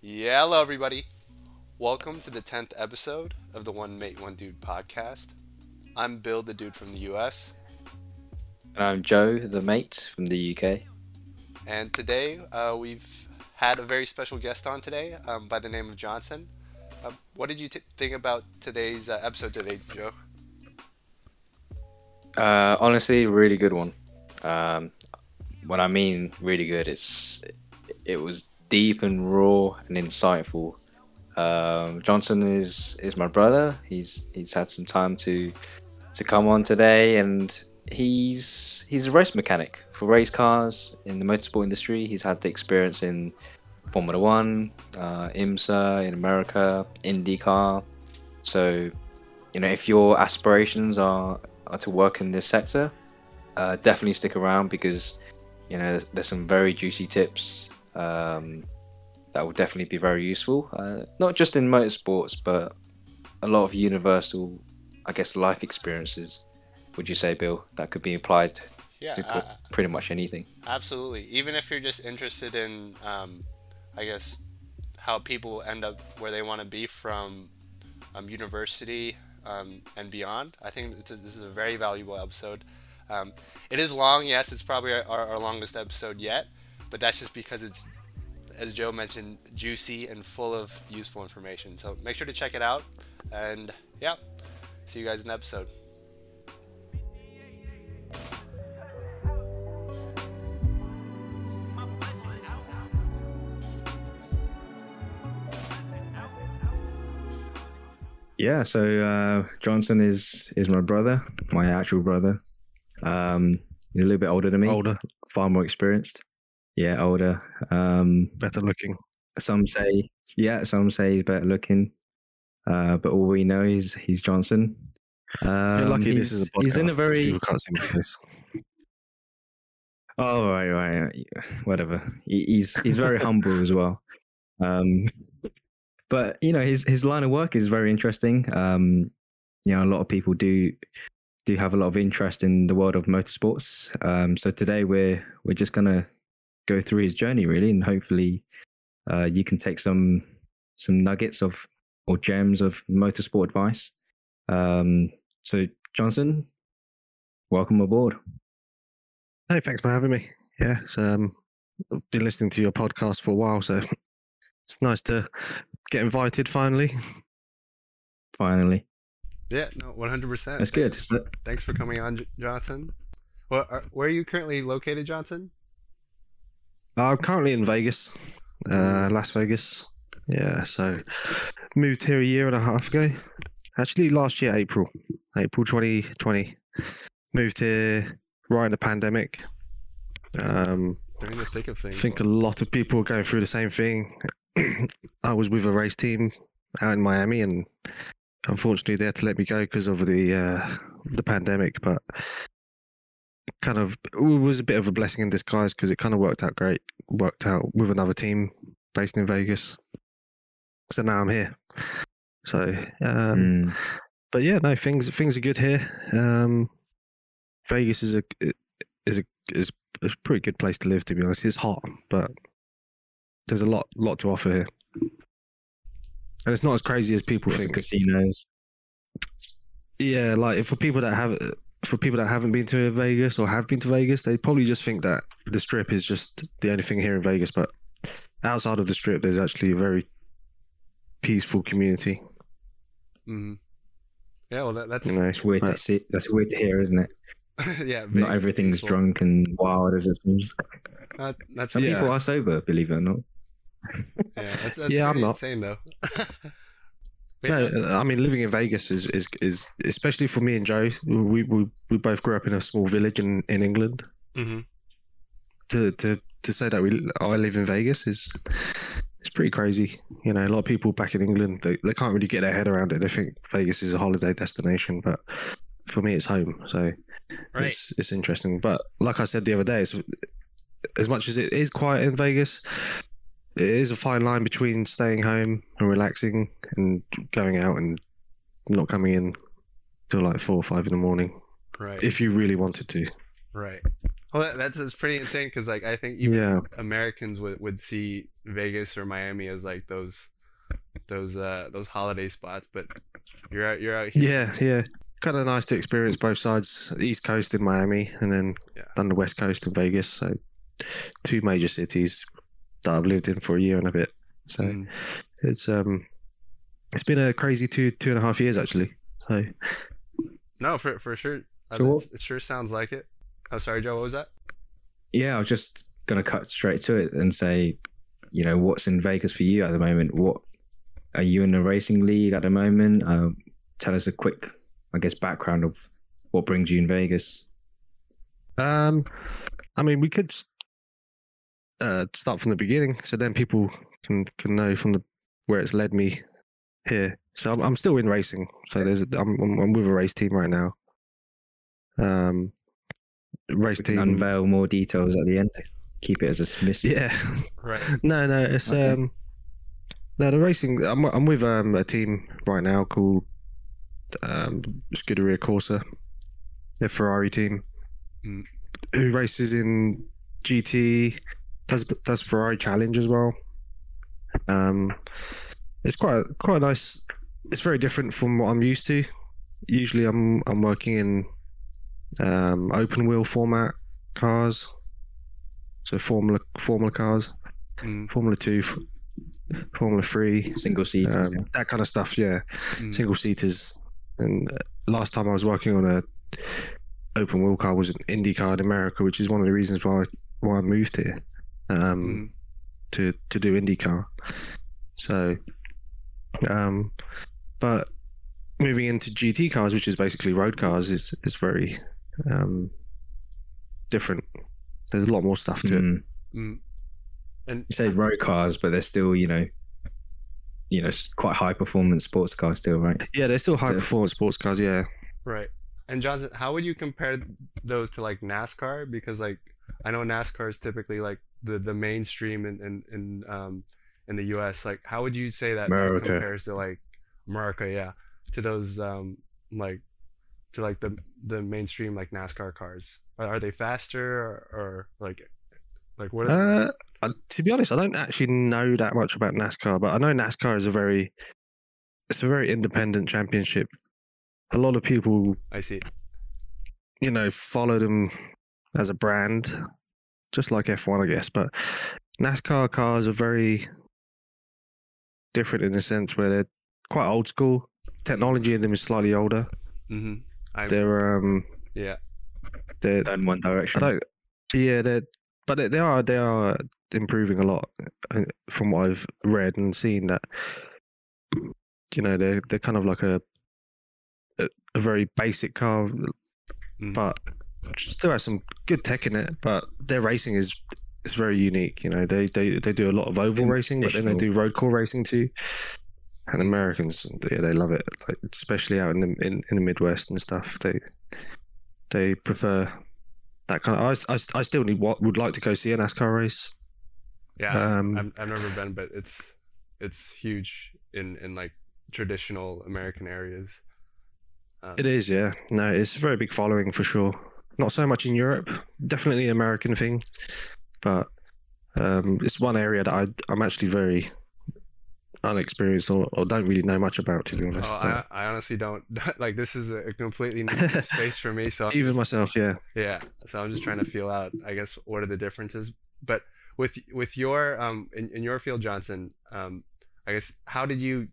Yeah, hello everybody. Welcome to the 10th episode of the One Mate, One Dude podcast. I'm Bill, the dude from the US, And I'm Joe, the mate from the UK. and today uh, we've had a very special guest on today um, by the name of Johnson. Um, what did you t- think about today's uh, episode today, Joe? Uh, honestly, really good one. Um, when I mean really good, it's it was deep and raw and insightful. Um, Johnson is is my brother. He's he's had some time to to come on today, and he's he's a race mechanic for race cars in the motorsport industry. He's had the experience in Formula One, uh, IMSA in America, IndyCar. So, you know, if your aspirations are, are to work in this sector, uh, definitely stick around because you know there's, there's some very juicy tips um, that will definitely be very useful. Uh, not just in motorsports, but a lot of universal, I guess, life experiences. Would you say, Bill, that could be applied Yeah, to uh, pretty much anything? absolutely. Even if you're just interested in, um, I guess, how people end up where they want to be from um, university um, and beyond, I think it's a, this is a very valuable episode. Um, it is long, yes, it's probably our, our longest episode yet, but that's just because it's, as Joe mentioned, juicy and full of useful information. So make sure to check it out, and yeah, see you guys in the episode. Yeah, so uh, Johnson is is my brother, my actual brother. Um, he's a little bit older than me, Older, far more experienced. Yeah, older. Um, better looking. some say, yeah, some say he's better looking. Uh, but all we know is he's Johnson. Um, You're lucky this is a podcast. He's in a very People can't see my face. Oh right, right, right. whatever. He, he's he's very humble as well. Um, but you know his his line of work is very interesting. Um, you know, a lot of people do do have a lot of interest in the world of motorsports. Um, so today we're we're just gonna go through his journey really, and hopefully uh, you can take some some nuggets of or gems of motorsport advice. Um, so Johnson, welcome aboard. Hey, thanks for having me. Yeah, so um, I've been listening to your podcast for a while, so it's nice to get invited finally. Finally, Yeah, no, 100%. that's good. Thanks for coming on, Johnson. Well, are, where are you currently located, Johnson? I'm currently in Vegas, uh, Las Vegas. Yeah, so moved here a year and a half ago. Actually, last year, April, April 2020. Moved here right in the pandemic. Um, During the thick of things. I think a lot of people are going through the same thing. I was with a race team out in Miami, and unfortunately, they had to let me go because of the uh, the pandemic. But kind of it was a bit of a blessing in disguise because it kind of worked out great. Worked out with another team based in Vegas, so now I'm here. So, um, Mm. but yeah, no things things are good here. Um, Vegas is a is a is a pretty good place to live. To be honest, it's hot, but there's a lot lot to offer here, and it's not as crazy as people think. casinos. Yeah, like for people that have for people that haven't been to Vegas or have been to Vegas, they probably just think that the strip is just the only thing here in Vegas. But outside of the strip, there's actually a very peaceful community. hmm Yeah, well, that, that's You know, It's weird to see. That's weird to hear, isn't it? yeah. Not everything's peaceful. drunk and wild as it seems. Uh, that's Some Yeah. people are sober, believe it or not. yeah. That's, that's Yeah, I'm not. insane though. No, I mean living in Vegas is is is especially for me and Joe. We we, we both grew up in a small village in, in England. mhm. To to to say that we I live in Vegas is it's pretty crazy. You know, a lot of people back in England they, they can't really get their head around it. They think Vegas is a holiday destination, but for me it's home. So Right. it's it's interesting. But like I said the other day, it's, as much as it is quiet in Vegas, it is a fine line between staying home and relaxing and going out and not coming in till like four or five in the morning Right. if you really wanted to. Right. Well, that- that's it's pretty insane because like I think even Yeah, Americans would, would see Vegas or Miami as like those those uh those holiday spots, but you're out you're out here. yeah, yeah. Kind of nice to experience both sides. East Coast in Miami, and then Yeah. done the West Coast in Vegas. So two major cities that I've lived in for a year and a bit. So Mm. it's um, it's been a crazy two two and a half years actually. So No, for for sure. So what- it sure sounds like it. Oh, sorry, Joe. What was that? Yeah, I was just gonna cut straight to it and say, you know, what's in Vegas for you at the moment? What are you in the racing league at the moment? Um, tell us a quick, I guess, background of what brings you in Vegas. Um, I mean, we could s- uh, start from the beginning, so then people can can know from the where it's led me here. So I'm, I'm still in racing. So there's a, I'm, I'm I'm with a race team right now. Um, race We can team. unveil more details at the end. Keep it as a mystery. Yeah. Right. no, no, it's Okay. um, no, the racing. I'm I'm with um a team right now called um Scuderia Corsa, the Ferrari team, Mm. who races in GT, does does Ferrari Challenge as well. Um, it's quite quite nice. It's very different from what I'm used to. Usually, I'm I'm working in um open wheel format cars, so Formula Formula cars. Mm. Formula Two, Formula Three, Single seaters. um, that kind of stuff. Yeah, Mm. single seaters. And uh, last time I was working on a open wheel car was an Indy car in America, which is one of the reasons why why I moved here um, Mm. to to do IndyCar. So, um, but moving into GT cars, which is basically road cars, is is very um, different. There's a lot more stuff to it. Mm. Mm. And You say road cars, but they're still, you know, you know, quite high performance sports cars still, right? Yeah, they're still high So- performance sports cars. Yeah, Right. And Johnson, how would you compare those to like NASCAR? Because like I know NASCAR is typically like the the mainstream in in, in um in the U.S. Like how would you say that, America. compares to like America? Yeah, to those um like to like the the mainstream like NASCAR cars. Are, are they faster or, or like like what? Are Uh, to be honest, I don't actually know that much about NASCAR, but I know NASCAR is a very, it's a very independent championship. A lot of people, I see. you know, follow them as a brand, just like F1, I guess. But NASCAR cars are very different in the sense where they're quite old school. Technology in them is slightly older. Mm-hmm. They're um, yeah. they're In one I direction. don't. Yeah, they but they- they are they are improving a lot uh, from what I've read and seen. That you know they're they're kind of like a a, a very basic car, Mhm. but still has some good tech in it. But their racing is is very unique. You know they they they do a lot of oval In- racing, but then they do road course racing too. And Americans, yeah, they love it, like especially out in the in, in the Midwest and stuff. They they prefer that kind of. I, I, I still need what would like to go see a NASCAR race. Yeah, Um, I've, I've never been, but it's it's huge in in like traditional American areas. Um, It is, yeah. No, it's a very big following for sure. Not so much in Europe, definitely an American thing, but um, it's one area that I, I'm actually very unexperienced or, or don't really know much about, to be honest. Oh, I, I honestly don't like. This is a completely new space for me. So I'm even just- myself, yeah. yeah. So I'm just trying to feel out, I guess, what are the differences. But with with your um in, in your field, Johnson, um, I guess how did you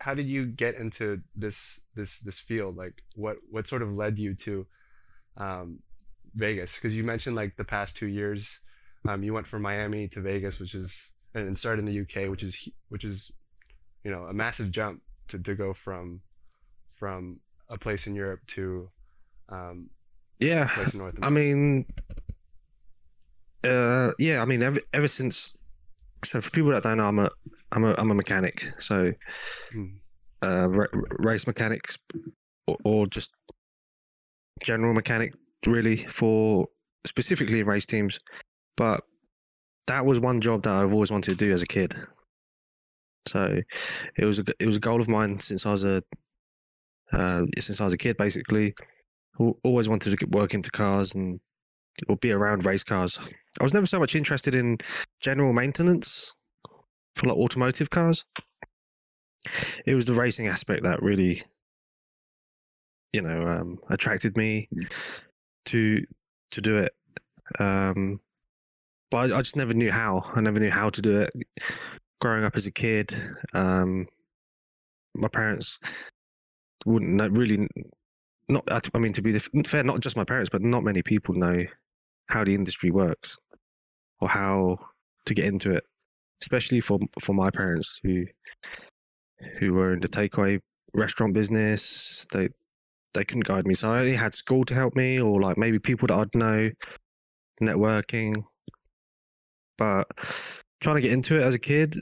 how did you get into this this this field? Like what what sort of led you to um Vegas? Because you mentioned like the past two years, um, you went from Miami to Vegas, which is and started in the UK, which is which is you know a massive jump to, to go from from a place in Europe to um, Yeah. a place in North I mean, uh, yeah. I mean, ever ever since. So for people that don't know, I'm a I'm a I'm a mechanic. So Mm. uh, ra- race mechanics or, or just general mechanic, really for specifically race teams. But that was one job that I've always wanted to do as a kid. So it was a it was a goal of mine since I was a uh, since I was a kid, basically. Al- Always wanted to get work into cars and or be around race cars. I was never so much interested in general maintenance for like automotive cars. It was the racing aspect that really, you know, um, attracted me to to do it. Um, but I, I just never knew how. I never knew how to do it. Growing up as a kid, um, my parents wouldn't know, really not. I mean, to be fair, not just my parents, but not many people know how the industry works or how to get into it. Especially for for my parents who who were in the takeaway restaurant business. They they couldn't guide me, so I only had school to help me, or like maybe people that I'd know, networking. But trying to get into it as a kid,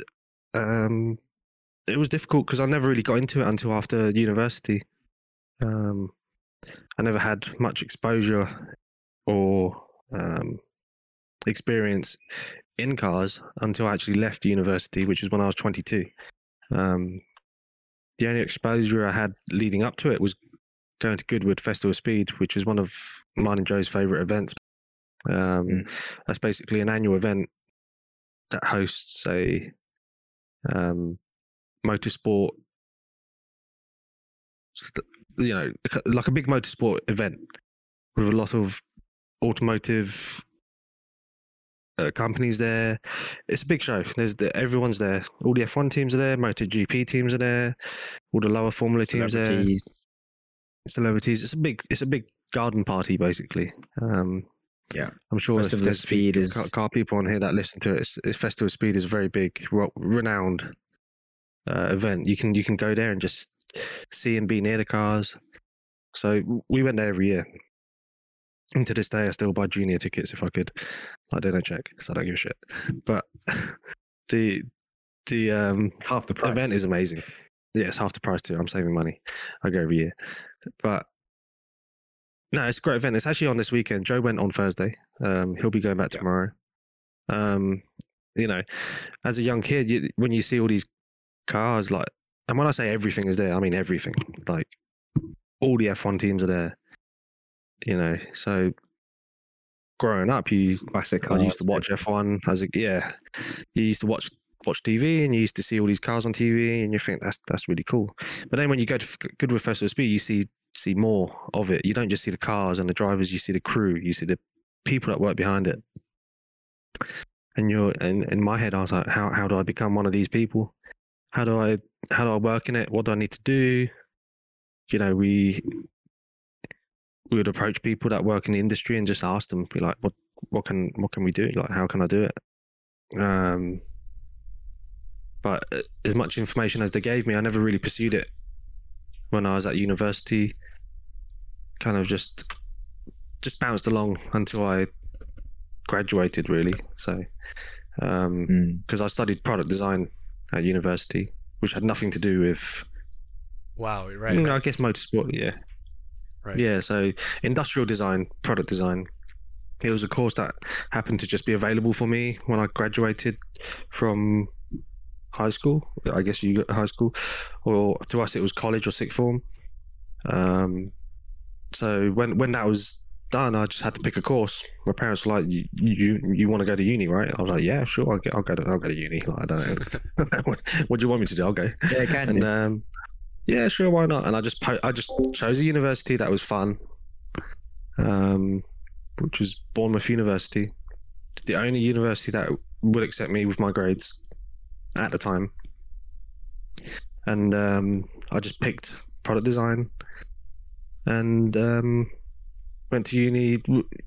um, it was difficult because I never really got into it until after university. Um, I never had much exposure or um, experience in cars until I actually left university, which was when I was 22. Um, the only exposure I had leading up to it was going to Goodwood Festival of Speed, which was one of mine and Joe's favorite events. Um, mm. That's basically an annual event that hosts a um, motorsport, you know, like a big motorsport event with a lot of automotive uh, companies there. It's a big show. There's the, everyone's there. All the F1 teams are there. MotoGP teams are there. All the lower Formula teams there. Celebrities. It's a big. It's a big garden party basically. Um, yeah, I'm sure if there's speed is... car, car, people on here that listen to it, it's, it's Festival of Speed is a very big, renowned uh, event. You can you can go there and just see and be near the cars. So we went there every year. And to this day, I still buy junior tickets if I could. I don't know check, so I don't give a shit. But the the um half the price. event is amazing. Yeah, it's half the price too. I'm saving money. I go every year, but no, it's a great event. It's actually on this weekend. Joe went on Thursday. Um, he'll be going back yeah. tomorrow. Um, you know, as a young kid, you, when you see all these cars, like, and when I say everything is there, I mean everything. Like, all the F1 teams are there you know. So growing up, you classic. I used to watch F one as a yeah. You used to watch watch TV and you used to see all these cars on TV and you think that's that's really cool. But then when you go to Goodwood Festival of Speed, you see see more of it. You don't just see the cars and the drivers. You see the crew. You see the people that work behind it. And you're and in my head, I was like, how how do I become one of these people? How do I how do I work in it? What do I need to do? You know, we we would approach people that work in the industry and just ask them, be like, what what can what can we do? Like, how can I do it? Um, but uh, as much information as they gave me, I never really pursued it. When I was at university, kind of just just bounced along until I graduated, really. So, because um, mm. I studied product design at university, which had nothing to do with. Wow! Right. You know, I guess motorsport. Yeah. Right. Yeah, so industrial design, product design. It was a course that happened to just be available for me when I graduated from high school. I guess you got high school, or to us it was college or sixth form. Um, so when when that was done, I just had to pick a course. My parents were like, "You you, you want to go to uni, right?" I was like, "Yeah, sure, I'll, get, I'll go to I'll go to uni." Like, I don't know what, what, do you want me to do. I'll go. Yeah, can and, um, yeah, sure, why not? And I just po- I just chose a university that was fun, um, which was Bournemouth University. It's the only university that would accept me with my grades at the time, and um, I just picked product design, and um, went to uni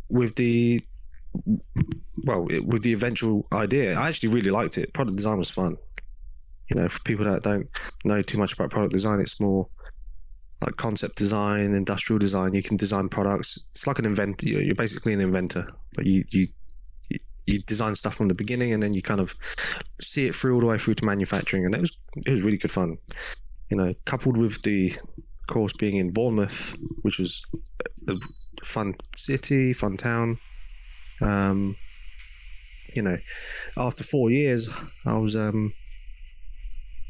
with the well with the eventual idea. I actually really liked it. Product design was fun you know, for people that don't know too much about product design, it's more like concept design, industrial design. You can design products. It's like an inventor. You're basically an inventor, but you you you design stuff from the beginning, and then you kind of see it through all the way through to manufacturing. And it was it was really good fun. You know, coupled with the course being in Bournemouth, which was a fun city, fun town. Um, you know, after four years, I was um,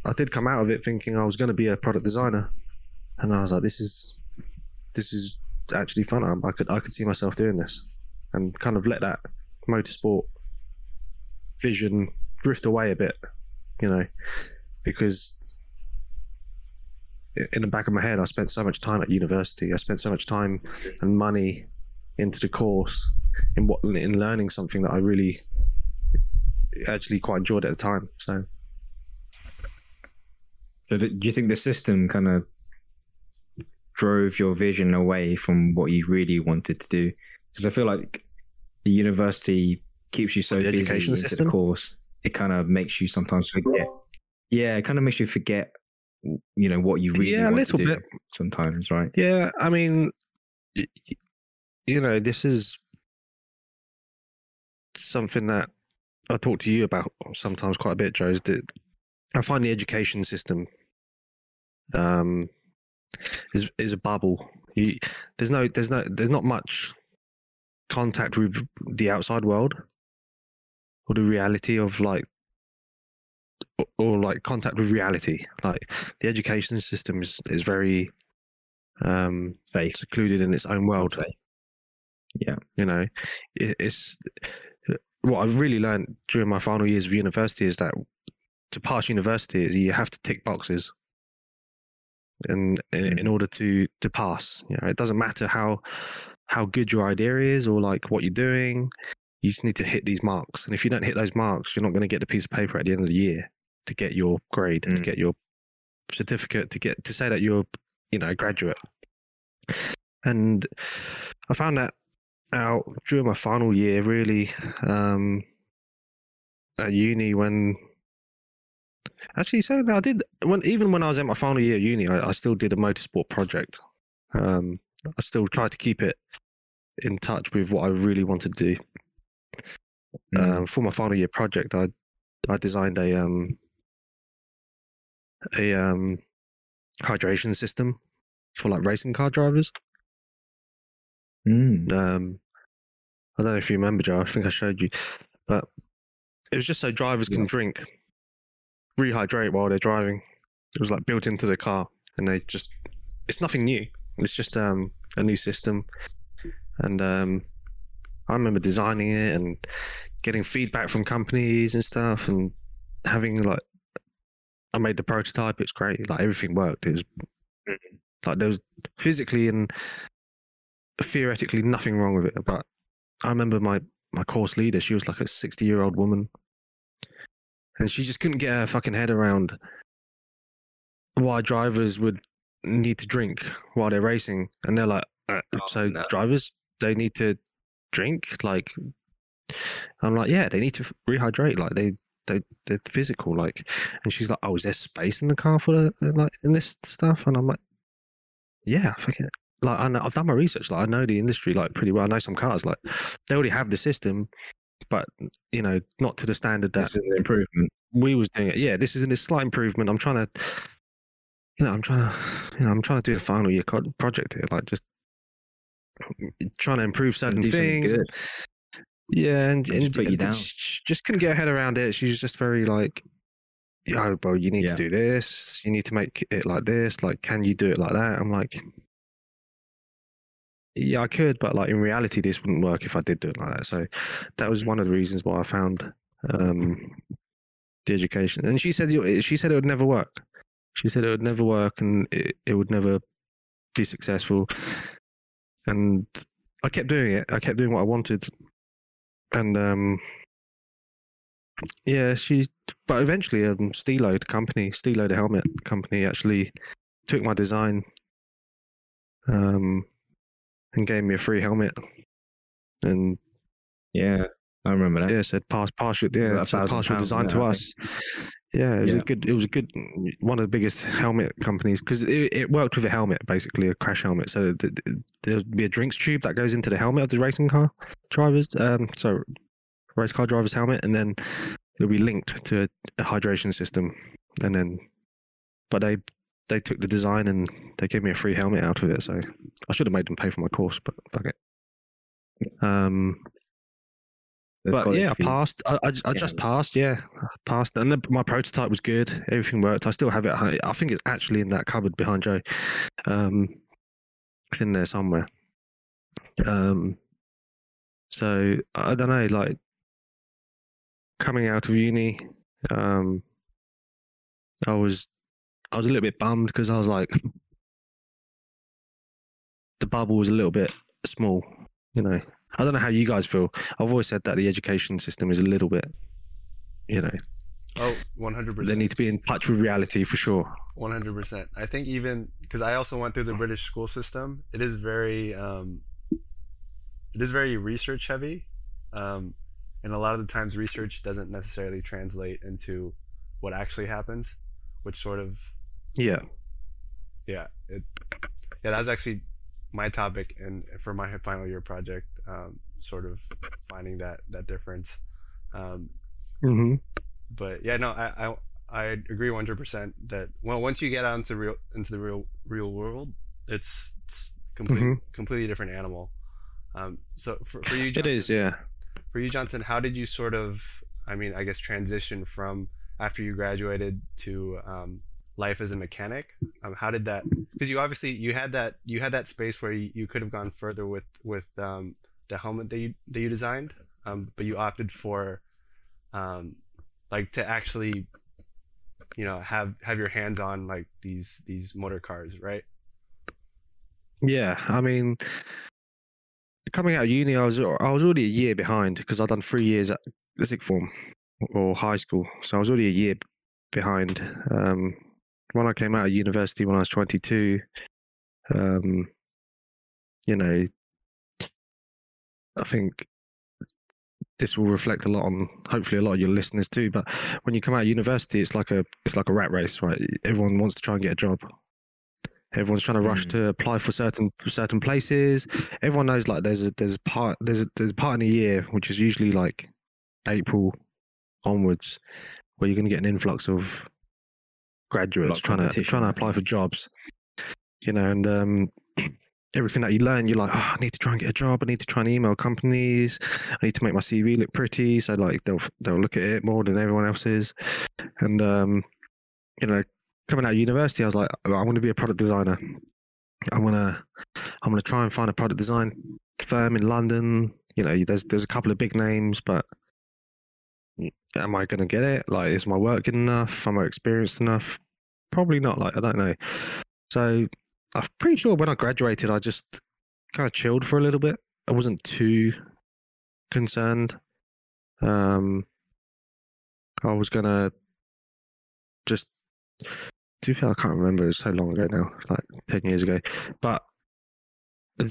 I did come out of it thinking I was going to be a product designer, and I was like, this is this is actually fun. I, I could I could see myself doing this. and kind of let that motorsport vision drift away a bit, you know, because in the back of my head, I spent so much time at university. I spent so much time and money into the course in what in learning something that I really actually quite enjoyed at the time. So So do you think the system kind of drove your vision away from what you really wanted to do? Because I feel like the university keeps you so The busy education into system? the course. It kind of makes you sometimes forget. Yeah, it kind of makes you forget, you know, what you really Yeah, a little to do bit. sometimes, right? Yeah, I mean, you know, this is something that I talk to you about sometimes quite a bit, Joe. Is that I find the education system um, is is a bubble. You, there's no, there's no, there's not much contact with the outside world or the reality of like or, or like contact with reality like the education system is is very um Safe. secluded in its own world. Yeah. you know it, it's what i've really learned during my final years of university is that to pass university you have to tick boxes and in, in order to to pass you know it doesn't matter how how good your idea is or like what you're doing. You just need to hit these marks. And if you don't hit those marks you're not going to get the piece of paper at the end of the year to get your grade to Mm. get your certificate to get to say that you're you know a graduate. And i found that out during my final year really um at uni when actually so i did when even when i was in my final year at uni I, I still did a motorsport project. Um i still tried to keep it in touch with what i really wanted to do Mm. um, for my final year project, I I designed a um a um hydration system for like racing car drivers. Mm. Um, I don't know if you remember, Joe. I think I showed you, but it was just so drivers can drink, rehydrate while they're driving. It was like built into the car, and they just it's nothing new. It's just um a new system, and um I remember designing it and getting feedback from companies and stuff, and having like I made the prototype. It's great. Like everything worked. It was like there was physically and theoretically nothing wrong with it. But I remember my my course leader. She was like a sixty year old woman, and she just couldn't get her fucking head around why drivers would need to drink while they're racing. And they're like, uh, Oh, so no. drivers they need to drink like. I'm like, yeah, they need to rehydrate. Like they, they, they're physical. Like, and she's like, oh, is there space in the car for the, like in this stuff? And I'm like, yeah, fucking like I know, I've done my research. Like I know the industry like pretty well. I know some cars like they already have the system, but you know not to the standard that This is an improvement. we was doing it. Yeah, this is a slight improvement. I'm trying to, you know, I'm trying to, you know, I'm trying to do the final year project here. Like just trying to improve certain things. Yeah, and, just and, you and down. sh- just couldn't get her head around it. She was just very like, oh, bro, you need Yeah. to do this. You need to make it like this. Like, can you do it like that?" I'm like, "Yeah, I could, but like in reality, this wouldn't work if I did do it like that." So that was one of the reasons why I found um, the education. And she said, she said it would never work. She said it would never work, and it, it would never be successful. And I kept doing it. I kept doing what I wanted and um yeah she but eventually um stilo the company stilo the helmet company actually took my design um and gave me a free helmet and Yeah, I remember that. yeah said pass partial yeah about so £1,000 partial design to us yeah it was Yeah. a good it was a good one of the biggest helmet companies because it, it worked with a helmet basically a crash helmet. So th- th- there'd be a drinks tube that goes into the helmet of the racing car drivers um so race car driver's helmet and then it'll be linked to a, a hydration system. And then but they they took the design and they gave me a free helmet out of it so i should have made them pay for my course but fuck it. Um There's but yeah, I passed. I, I, I just passed. Yeah, I passed, and the, my prototype was good. Everything worked. I still have it. I I think it's actually in that cupboard behind Joe. Um, it's in there somewhere. Um, So I don't know, like coming out of uni, um, I was I was a little bit bummed because I was like, the bubble was a little bit small. You know, I don't know how you guys feel. I've always said that the education system is a little bit, you know, Oh, 100%. they need to be in touch with reality for sure. 100%. I think even because I also went through the British school system, it is very um, it is very research heavy. Um, and a lot of the times research doesn't necessarily translate into what actually happens, which sort of Yeah, yeah, it yeah, that was actually my topic and for my final year project, um, sort of finding that that difference. Um, hmm but yeah, no, I I, I agree one hundred percent that well, once you get out into real into the real real world, it's, it's completely Mhm. completely different animal. Um, so for, for you, it Johnson, is. Yeah. for you, Johnson, how did you sort of, I mean, I guess transition from after you graduated to um, life as a mechanic? Um, how did that? Because you obviously you had that you had that space where you, you could have gone further with with um, the helmet that you that you designed, um, but you opted for um, like to actually, you know, have have your hands on like these these motor cars, right? Yeah, I mean, coming out of uni, I was I was already a year behind because I'd done three years at the sixth form or high school, so I was already a year behind. Um, when I came out of university when I was twenty two, um, you know, I think this will reflect a lot on hopefully a lot of your listeners too. But when you come out of university, it's like a it's like a rat race, right? Everyone wants to try and get a job. Everyone's trying to rush Mm. to apply for certain certain places. Everyone knows like there's a there's a part there's a there's a part in the year which is usually like April onwards where you're going to get an influx of graduates trying to trying to apply for jobs. You know, and um, everything that you learn, you're like, oh, I need to try and get a job. I need to try and email companies. I need to make my CV look pretty, so like they'll they'll look at it more than everyone else's. And um, you know, coming out of university, I was like, I want to be a product designer. I want to, I'm going to try and find a product design firm in London. You know, there's there's a couple of big names, but am I going to get it? Like, is my work good enough? Am I experienced enough? Probably not. Like, I don't know. So I'm pretty sure when I graduated, I just kind of chilled for a little bit. I wasn't too concerned. Um, I was just. To be fair, I can't remember. It's so long ago now. It's like ten years ago. But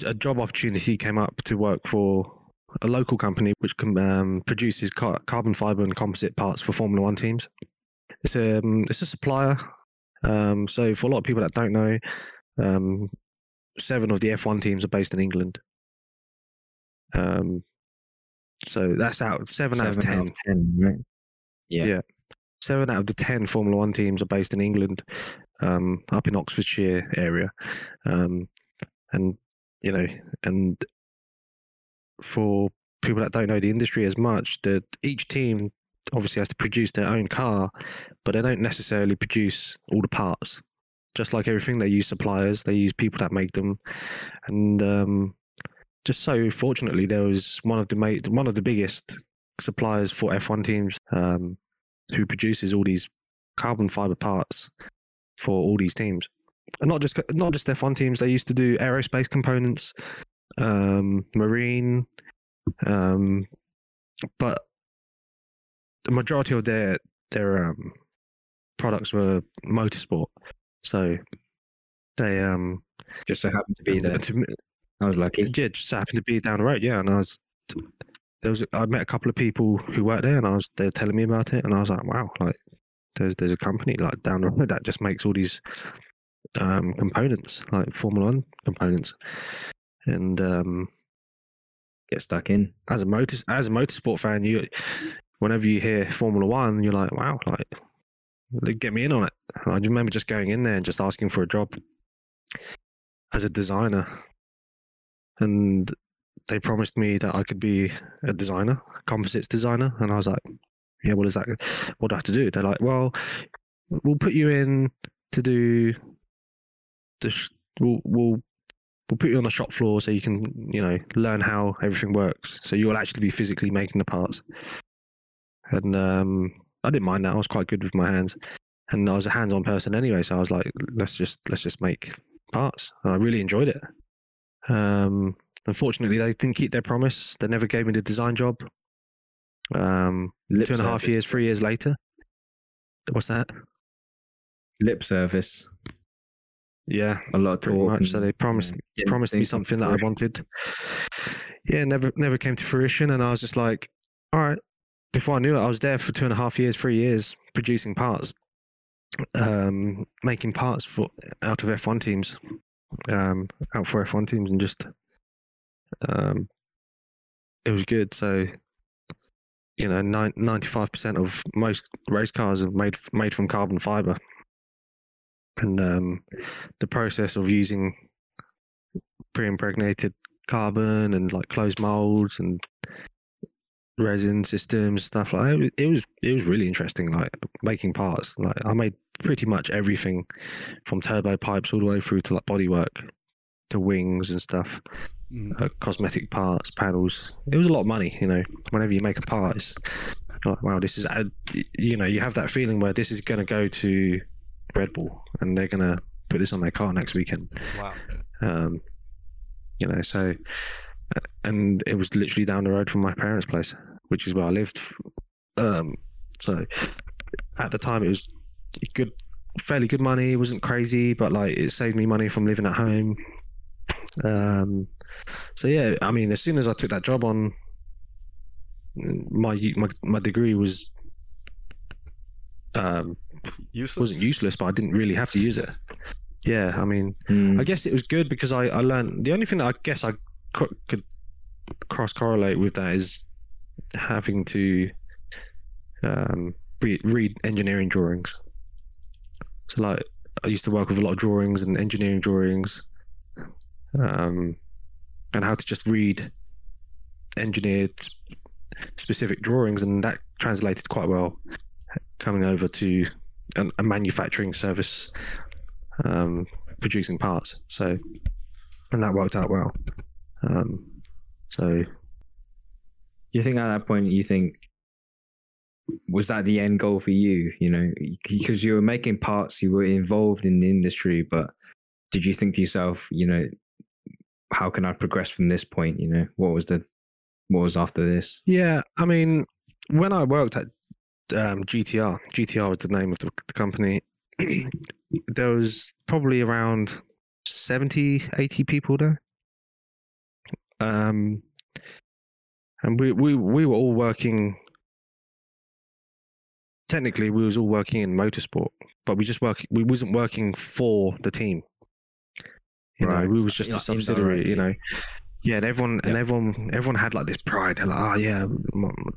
a job opportunity came up to work for a local company which com- um, produces car- carbon fiber and composite parts for Formula One teams. It's a um, it's a supplier. Um, so for a lot of people that don't know, um, seven of the F1 teams are based in England. Um, so that's out seven, out of ten. 10, right? Yeah. Yeah. Seven out of the ten Formula One teams are based in England, um, up in Oxfordshire area, um, and you know, and for people that don't know the industry as much, that each team obviously has to produce their own car, but they don't necessarily produce all the parts. Just like everything, they use suppliers, they use people that make them, and um, just so fortunately, there was one of the ma- one of the biggest suppliers for F1 teams um, who produces all these carbon fiber parts for all these teams, and not just not just F1 teams. They used to do aerospace components, um, marine, um, but the majority of their their um, products were motorsport. So they um Just so happened to be there. to I was lucky. yeah, just happened to be down the road. Yeah, and I was there was I met a couple of people who worked there, and I was they're telling me about it, and I was like, wow, like there's there's a company like down the road that just makes all these um components, like Formula One components, and um Get stuck in. as a motor as a motorsport fan, you whenever you hear Formula One, you're like, wow, like get me in on it. I remember just going in there and just asking for a job as a designer, and they promised me that I could be a designer, a composites designer, and I was like, yeah, what is that? What do I have to do? They're like, well, we'll put you in to do the. Sh- we'll, we'll we'll put you on the shop floor so you can you know learn how everything works. So you'll actually be physically making the parts. And um, I didn't mind that. I was quite good with my hands, and I was a hands-on person anyway. So I was like, let's just let's just make parts. And I really enjoyed it. Um, unfortunately, they didn't keep their promise. They never gave me the design job. Um, two and a half years, three years later. What's that? Lip service. Yeah, A lot of talk. much. So they promised getting promised me something that I wanted. Yeah, never never came to fruition, and I was just like, all right. Before I knew it, I was there for two and a half years, three years, producing parts, um, making parts for out of F1 teams, um, out for F1 teams, and just, um, it was good. So, you know, ninety five percent of most race cars are made made from carbon fiber, and um, the process of using pre-impregnated carbon and like closed molds and resin systems stuff like that. It was- it was really interesting like making parts like i made pretty much everything from turbo pipes all the way through to like bodywork to wings and stuff Mm. uh, cosmetic parts panels it was a lot of money you know whenever you make a part it's like wow this is uh, you know you have that feeling where this is going to go to red bull and they're to put this on their car next weekend Wow. um, you know, so uh, and it was literally down the road from my parents' place, which is where I lived. Um, so at the time, it was good, fairly good money. It wasn't crazy, but like it saved me money from living at home. Um, so yeah, I mean, as soon as I took that job on, my my my degree was um Useless. wasn't useless, but I didn't really have to use it. Yeah, I mean, Mm. I guess it was good because I, I learned the only thing that I guess I co- could cross correlate with that is having to um, read, read engineering drawings. So like I used to work with a lot of drawings and engineering drawings, um, and how to just read engineered specific drawings, and that translated quite well coming over to an, a manufacturing service um, producing parts. So, and that worked out well. Um, so, you think at that point you think was that the end goal for you you know because you were making parts you were involved in the industry but did you think to yourself you know how can i progress from this point you know what was the what was after this yeah, I mean, when I worked at um, GTR, GTR was the name of the, the company, there was probably around 70, 80 people there. Um, and we, we, we were all working technically we was all working in motorsport, but we just work we wasn't working for the team. You Right. know, we was just a subsidiary. You know. Yeah, and everyone and everyone everyone had like this pride. They're like, oh yeah,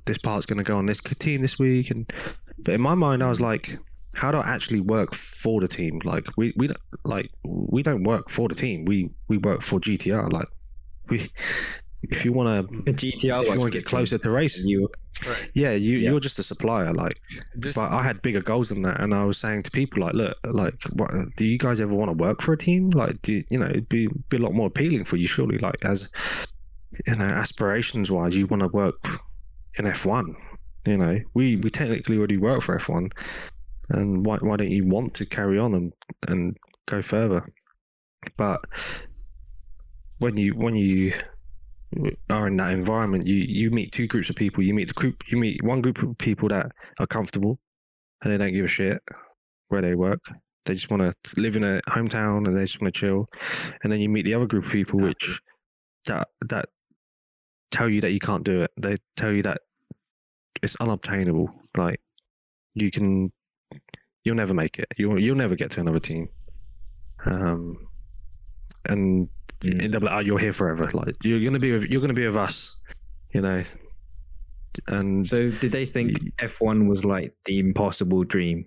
this part's gonna go on this team this week, and but in my mind, I was like, how do I actually work for the team? Like we we don't like we don't work for the team. We we work for GTR. Like we, if you want to, GTR if you want to get closer to racing, you Right. yeah, you Yeah. you're just a supplier. Like Just but I had bigger goals than that, and I was saying to people like, look, like, what, do you guys ever want to work for a team? Like, do you, you know, it'd be be a lot more appealing for you, surely. Like, as you know, aspirations wise, you want to work in F one. You know, we we technically already work for F one, and why why don't you want to carry on and and go further? But when you when you are in that environment, you you meet two groups of people. You meet the group, you meet one group of people that are comfortable and they don't give a shit where they work. They just want to live in a hometown and they just want to chill. And then you meet the other group of people which that that tell you that you can't do it. They tell you that it's unobtainable. Like you can, you'll never make it. You'll you'll never get to another team. Um, and Mm. they'll be like, oh, you're here forever. Like you're gonna be with, you're gonna be with us, you know. And so did they think f1 was like the impossible dream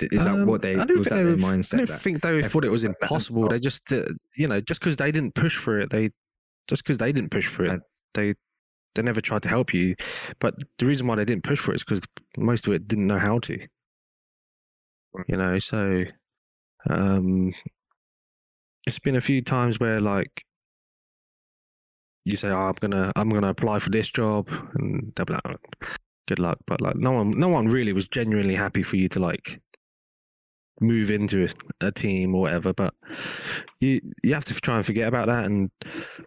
is that Um, what they I don't was think that they their were, mindset I don't think they F- thought it was F- F- impossible. They just, uh, you know, just because they didn't push for it, they just because they didn't push for it, Uh, they they never tried to help you. But the reason why they didn't push for it is because most of it didn't know how to. You know, so um, it's been a few times where like you say, oh, "I'm gonna I'm gonna apply for this job," and they'll be like, "Oh, "Good luck," but like no one no one really was genuinely happy for you to like move into a, a team or whatever. But you you have to try and forget about that and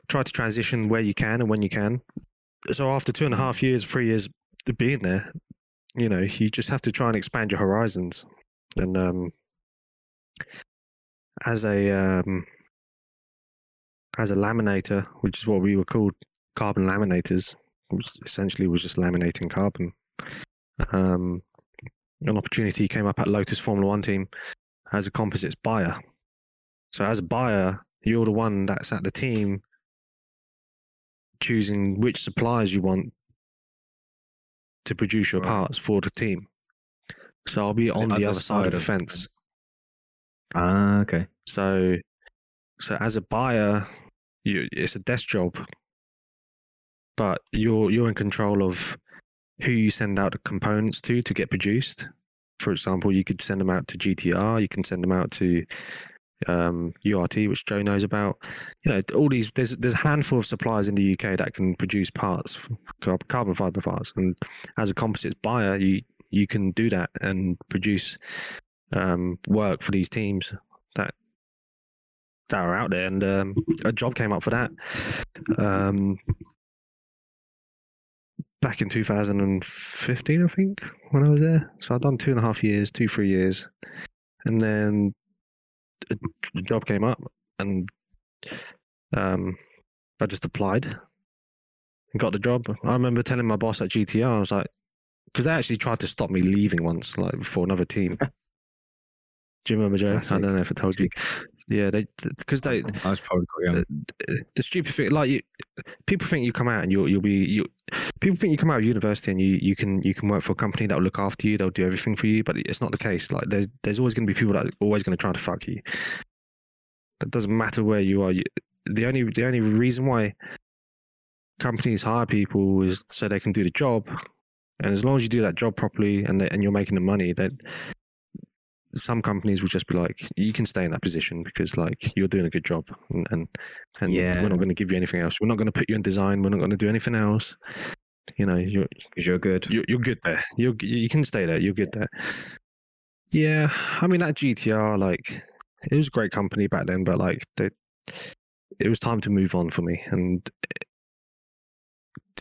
try to transition where you can and when you can. So after two and a half years, three years of being there, you know, you just have to try and expand your horizons. And um, as a um, as a laminator, which is what we were called, carbon laminators, which essentially was just laminating carbon. Um, an opportunity came up at Lotus Formula One team as a composites buyer. So as a buyer, you're the one that's at the team choosing which suppliers you want to produce your Right. parts for the team. So I'll be on the other side of the fence. Ah, okay. So, so as a buyer, you it's a desk job, but you're you're in control of who you send out the components to to get produced. For example, you could send them out to GTR. You can send them out to um, URT, which Joe knows about. You know, all these there's there's a handful of suppliers in the UK that can produce parts, carbon fiber parts, and as a composites buyer, you you can do that and produce um, work for these teams that that are out there, and um, a job came up for that um, back in 2015, I think, when I was there. So I'd done two and a half years, two three years, and then a a job came up, and um, I just applied and got the job. I remember telling my boss at GTR, I was like, because they actually tried to stop me leaving once, like for another team. Do you remember, Joe? I don't know if I told you. Yeah, they because they I was probably young. Uh, the, the stupid thing, like you, people think you come out and you'll you'll be you. People think you come out of university and you you can you can work for a company that will look after you. They'll do everything for you, but it's not the case. Like there's there's always going to be people that are always going to try to fuck you. It doesn't matter where you are. You, the only the only reason why companies hire people is so they can do the job, and as long as you do that job properly and they, and you're making the money, that some companies will just be like, you can stay in that position because like you're doing a good job, and and, and Yeah. we're not going to give you anything else. We're not going to put you in design. We're not going to do anything else. You know, you're you're good. you're, you're good there. You you can stay there. You're good there. Yeah, I mean that GTR, like it was a great company back then, but like they, it was time to move on for me, and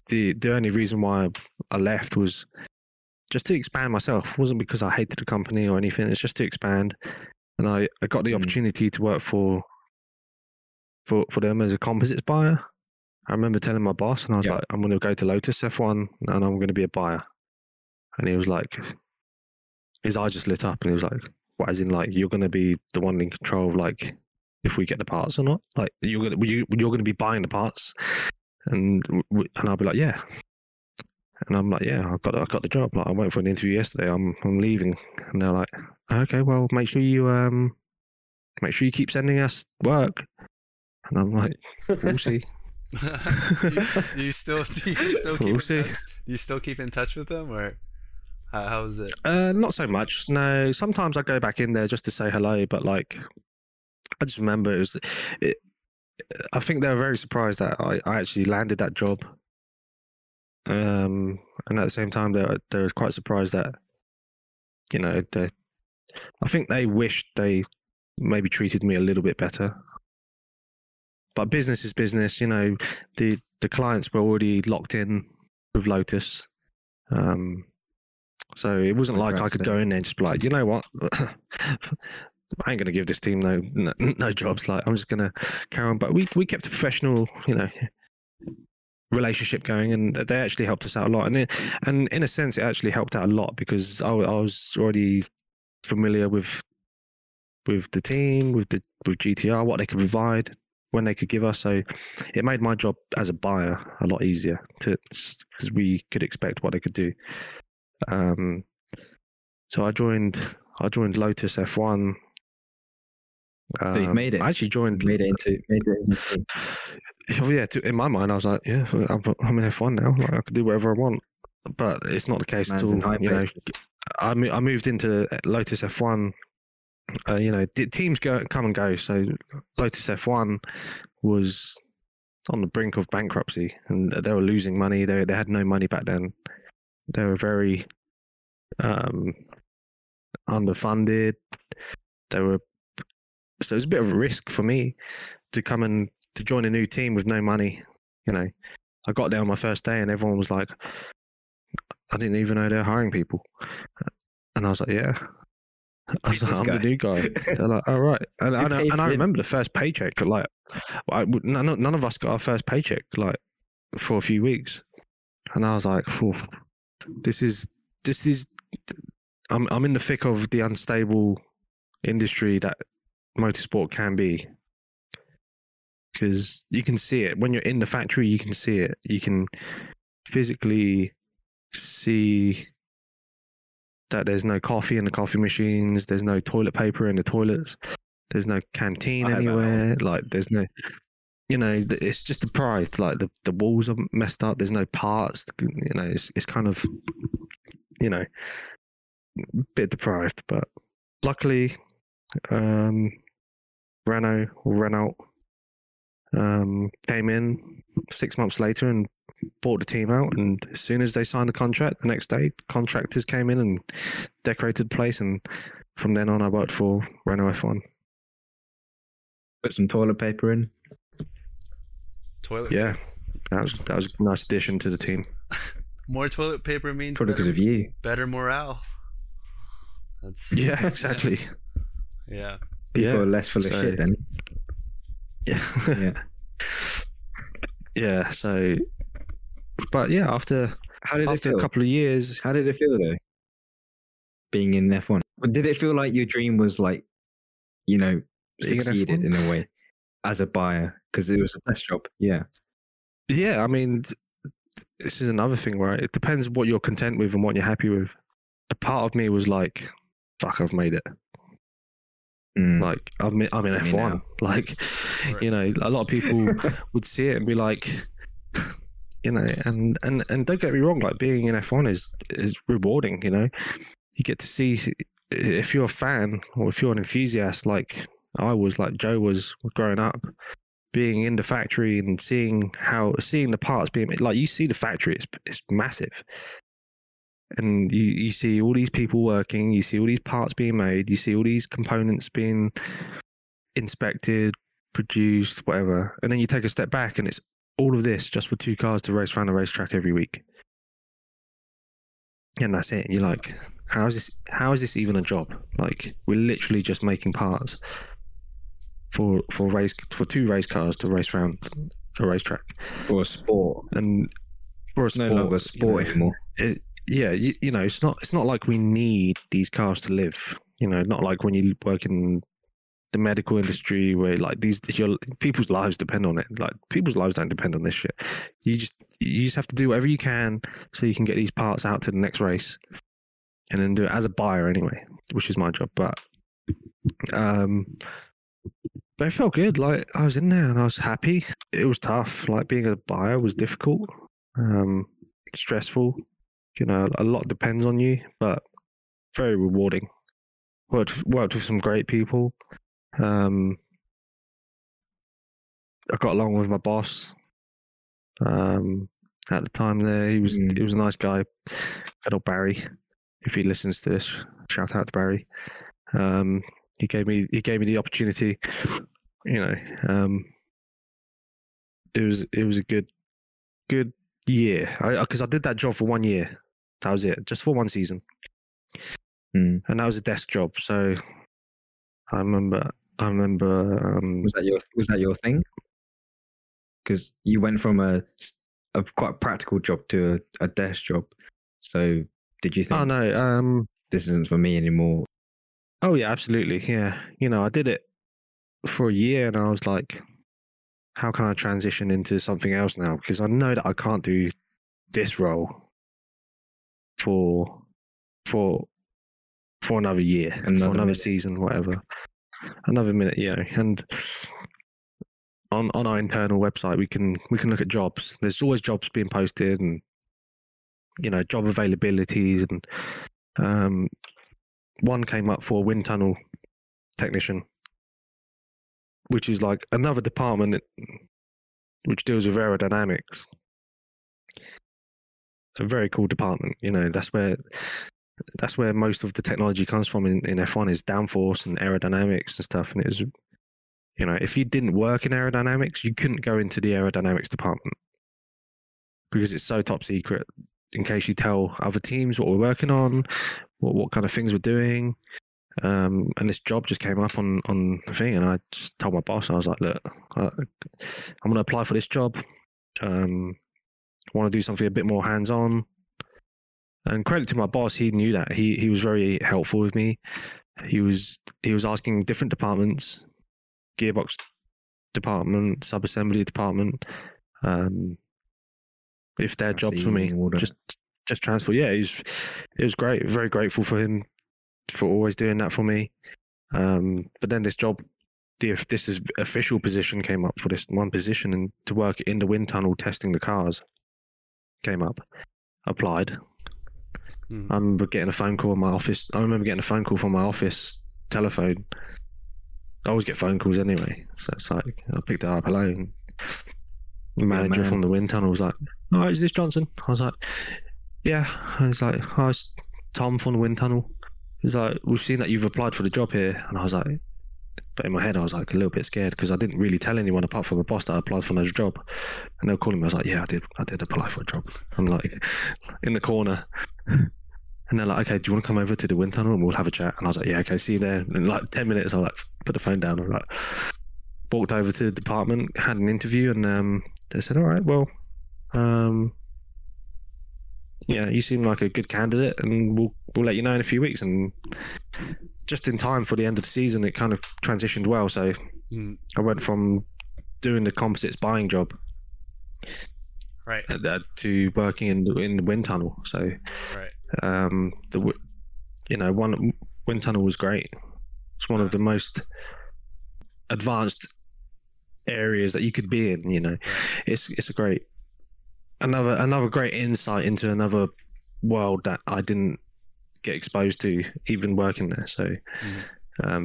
the the only reason why I left was just to expand myself. It wasn't because I hated the company or anything. It's just to expand, and I I got the Mm. opportunity to work for for for them as a composites buyer. I remember telling my boss, and I was Yeah. like, I'm going to go to Lotus F1, and I'm going to be a buyer. And he was like, his eyes just lit up, and he was like, "What? As in, like, you're going to be the one in control of like if we get the parts or not? Like, you're going to you, you're going to be buying the parts?" And and I'll be like, "Yeah." And I'm like, "Yeah, I got I got the job. Like, I went for an interview yesterday. I'm I'm leaving." And they're like, "Okay, well, make sure you um make sure you keep sending us work." And I'm like, "We'll see." you, you still you still keep We'll in see. touch? Do you still keep in touch with them, or how, how is it? Uh, not so much. No, sometimes I go back in there just to say hello, but like, I just remember it was. It, I think they were very surprised that I, I actually landed that job. Um, and at the same time, they were, they were quite surprised that, you know, they. I think they wished they maybe treated me a little bit better. But business is business, you know. The the clients were already locked in with Lotus. Um, so it wasn't like I could go in there and just be like, you know what, I ain't gonna give this team no, no no jobs. Like I'm just gonna carry on. But we we kept a professional, you know, relationship going, and they actually helped us out a lot. And and in a sense, it actually helped out a lot because I, I was already familiar with with the team, with the with GTR, what they could provide, when they could give us. So it made my job as a buyer a lot easier to because we could expect what they could do. Um, so I joined. I joined Lotus F1. So you've Um, made it. I actually joined. made it into made it into yeah, to, in my mind, I was like, yeah, I'm, I'm in F1 now. Like, I can do whatever I want. But it's not the case man's at all. You know. I, I moved into Lotus F1 uh, you know, teams go come and go. So Lotus F1 was on the brink of bankruptcy, and they were losing money. They they had no money back then. They were very um, underfunded. They were so it was a bit of a risk for me to come and to join a new team with no money. You know, I got there on my first day, and everyone was like, "I didn't even know they're hiring people," and I was like, "Yeah." I was Who's like, I'm guy? the new guy. They're like, "All right," and, and, I, and I remember the first paycheck. Like, I, none, none of us got our first paycheck like for a few weeks, and I was like, "This is this is." I'm I'm in the thick of the unstable industry that motorsport can be because you can see it. When you're in the factory you can see it. You can physically see that there's no coffee in the coffee machines there's no toilet paper in the toilets there's no canteen anywhere like there's no you know it's just deprived like the, the walls are messed up there's no parts you know it's, it's kind of you know bit deprived but luckily um renault or renault um, came in six months later and bought the team out. And as soon as they signed the contract, the next day, contractors came in and decorated the place. And from then on, I worked for Renault F1. Put some toilet paper in. Toilet. Yeah, that was that was a nice addition to the team. More toilet paper means Probably because better, of you. better morale. That's Yeah, exactly. yeah. People Yeah, are less full of so- shit then. Yeah, Yeah. yeah. So, but yeah, after How did it after feel? a couple of years, How did it feel though? Being in F1. Did it feel like your dream was like, you know, Being succeeded F1? in a way as a buyer? Because it was a test job. Yeah. Yeah, I mean, this is another thing, right? It depends what you're content with and what you're happy with. A part of me was like, "Fuck, I've made it." Mm. Like, I'm in, I'm in F1. now. Like, Right. you know, a lot of people would see it and be like, you know, and and and don't get me wrong, like being in F1 is is rewarding. You know, you get to see if you're a fan or if you're an enthusiast, like I was, like Joe was growing up, being in the factory and seeing how seeing the parts being. Like you see the factory, it's it's massive. And you, you see all these people working, you see all these parts being made, you see all these components being inspected, produced, whatever. And then you take a step back and it's all of this just for two cars to race around the racetrack every week. And that's it. You're like, how is this how is this even a job? Like we're literally just making parts for for race for two race cars to race around a racetrack. For a sport. And for a It's no sport, longer you sport know, anymore. it, yeah, you, you know, it's not it's not like we need these cars to live. You know, not like when you work in the medical industry where like these your people's lives depend on it. Like people's lives don't depend on this shit. You just you just have to do whatever you can so you can get these parts out to the next race, and then do it as a buyer anyway, which is my job. But um, but it felt good. Like I was in there and I was happy. It was tough. Like being a buyer was difficult, um, stressful. You know, a lot depends on you, but very rewarding. Worked worked with some great people. Um, I got along with my boss. Um, at the time there, he was Mm. he was a nice guy. Good old Barry. If he listens to this, shout out to Barry. Um, he gave me he gave me the opportunity. You know, um, it was it was a good good year because I, did that job for one year. That was it, just for one season, Mm. and that was a desk job. So I remember I remember um, Was that your was that your thing? Because you went from a a quite practical job to a, a desk job. So did you think oh no um this isn't for me anymore? Oh yeah, absolutely. Yeah, you know, I did it for a year, and I was like, "How can I transition into something else now?" Because I know that I can't do this role for for for another year, for Another season, whatever, another minute. You know, and on on our internal website, we can we can look at jobs. There's always jobs being posted, and you know, job availabilities, and um, one came up for a wind tunnel technician, which is like another department which deals with aerodynamics. A very cool department, you know. That's where that's where most of the technology comes from in, in F1 is downforce and aerodynamics and stuff. And it was, you know, if you didn't work in aerodynamics, you couldn't go into the aerodynamics department because it's so top secret. In case you tell other teams what we're working on, what what kind of things we're doing, um, and this job just came up on on the thing, and I just told my boss, I was like, "Look, I, I'm going to apply for this job. Um, want to do something a bit more hands on." And credit to my boss, he knew that. He he was very helpful with me. He was he was asking different departments, gearbox department, sub assembly department, um, if they're jobs for me, just just transfer. Yeah, he was it was great. Very grateful for him for always doing that for me. Um, but then this job, the this is official position came up for this one position and to work in the wind tunnel testing the cars came up. Applied. Mhm. I remember getting a phone call in my office. I remember getting a phone call from my office telephone. I always get phone calls anyway, so it's like I picked it up. Hello. and The manager man. from the wind tunnel was like, "All right, is this Johnson?" I was like, "Yeah." I was like, "Hi, it's Tom from the wind tunnel." He's like, "We've seen that you've applied for the job here," and I was like, but in my head I was like a little bit scared because I didn't really tell anyone apart from the boss that I applied for another job. And they were calling me. I was like, "Yeah, I did. I did apply for a job." I'm like in the corner. And they're like, okay, do you want to come over to the wind tunnel and we'll have a chat? And I was like, yeah, okay, see you there. And in like 10 minutes, I like put the phone down and like walked over to the department, had an interview, and um, they said, all right, well, um, yeah, you seem like a good candidate and we'll, we'll let you know in a few weeks. And just in time for the end of the season, it kind of transitioned well. So Mm, I went from doing the composites buying job right, uh, to working in the, in the wind tunnel. So right. um, the you know one wind tunnel was great. It's one of the most advanced areas that you could be in. You know, it's it's a great another another great insight into another world that I didn't get exposed to even working there. So. Mhm. Um,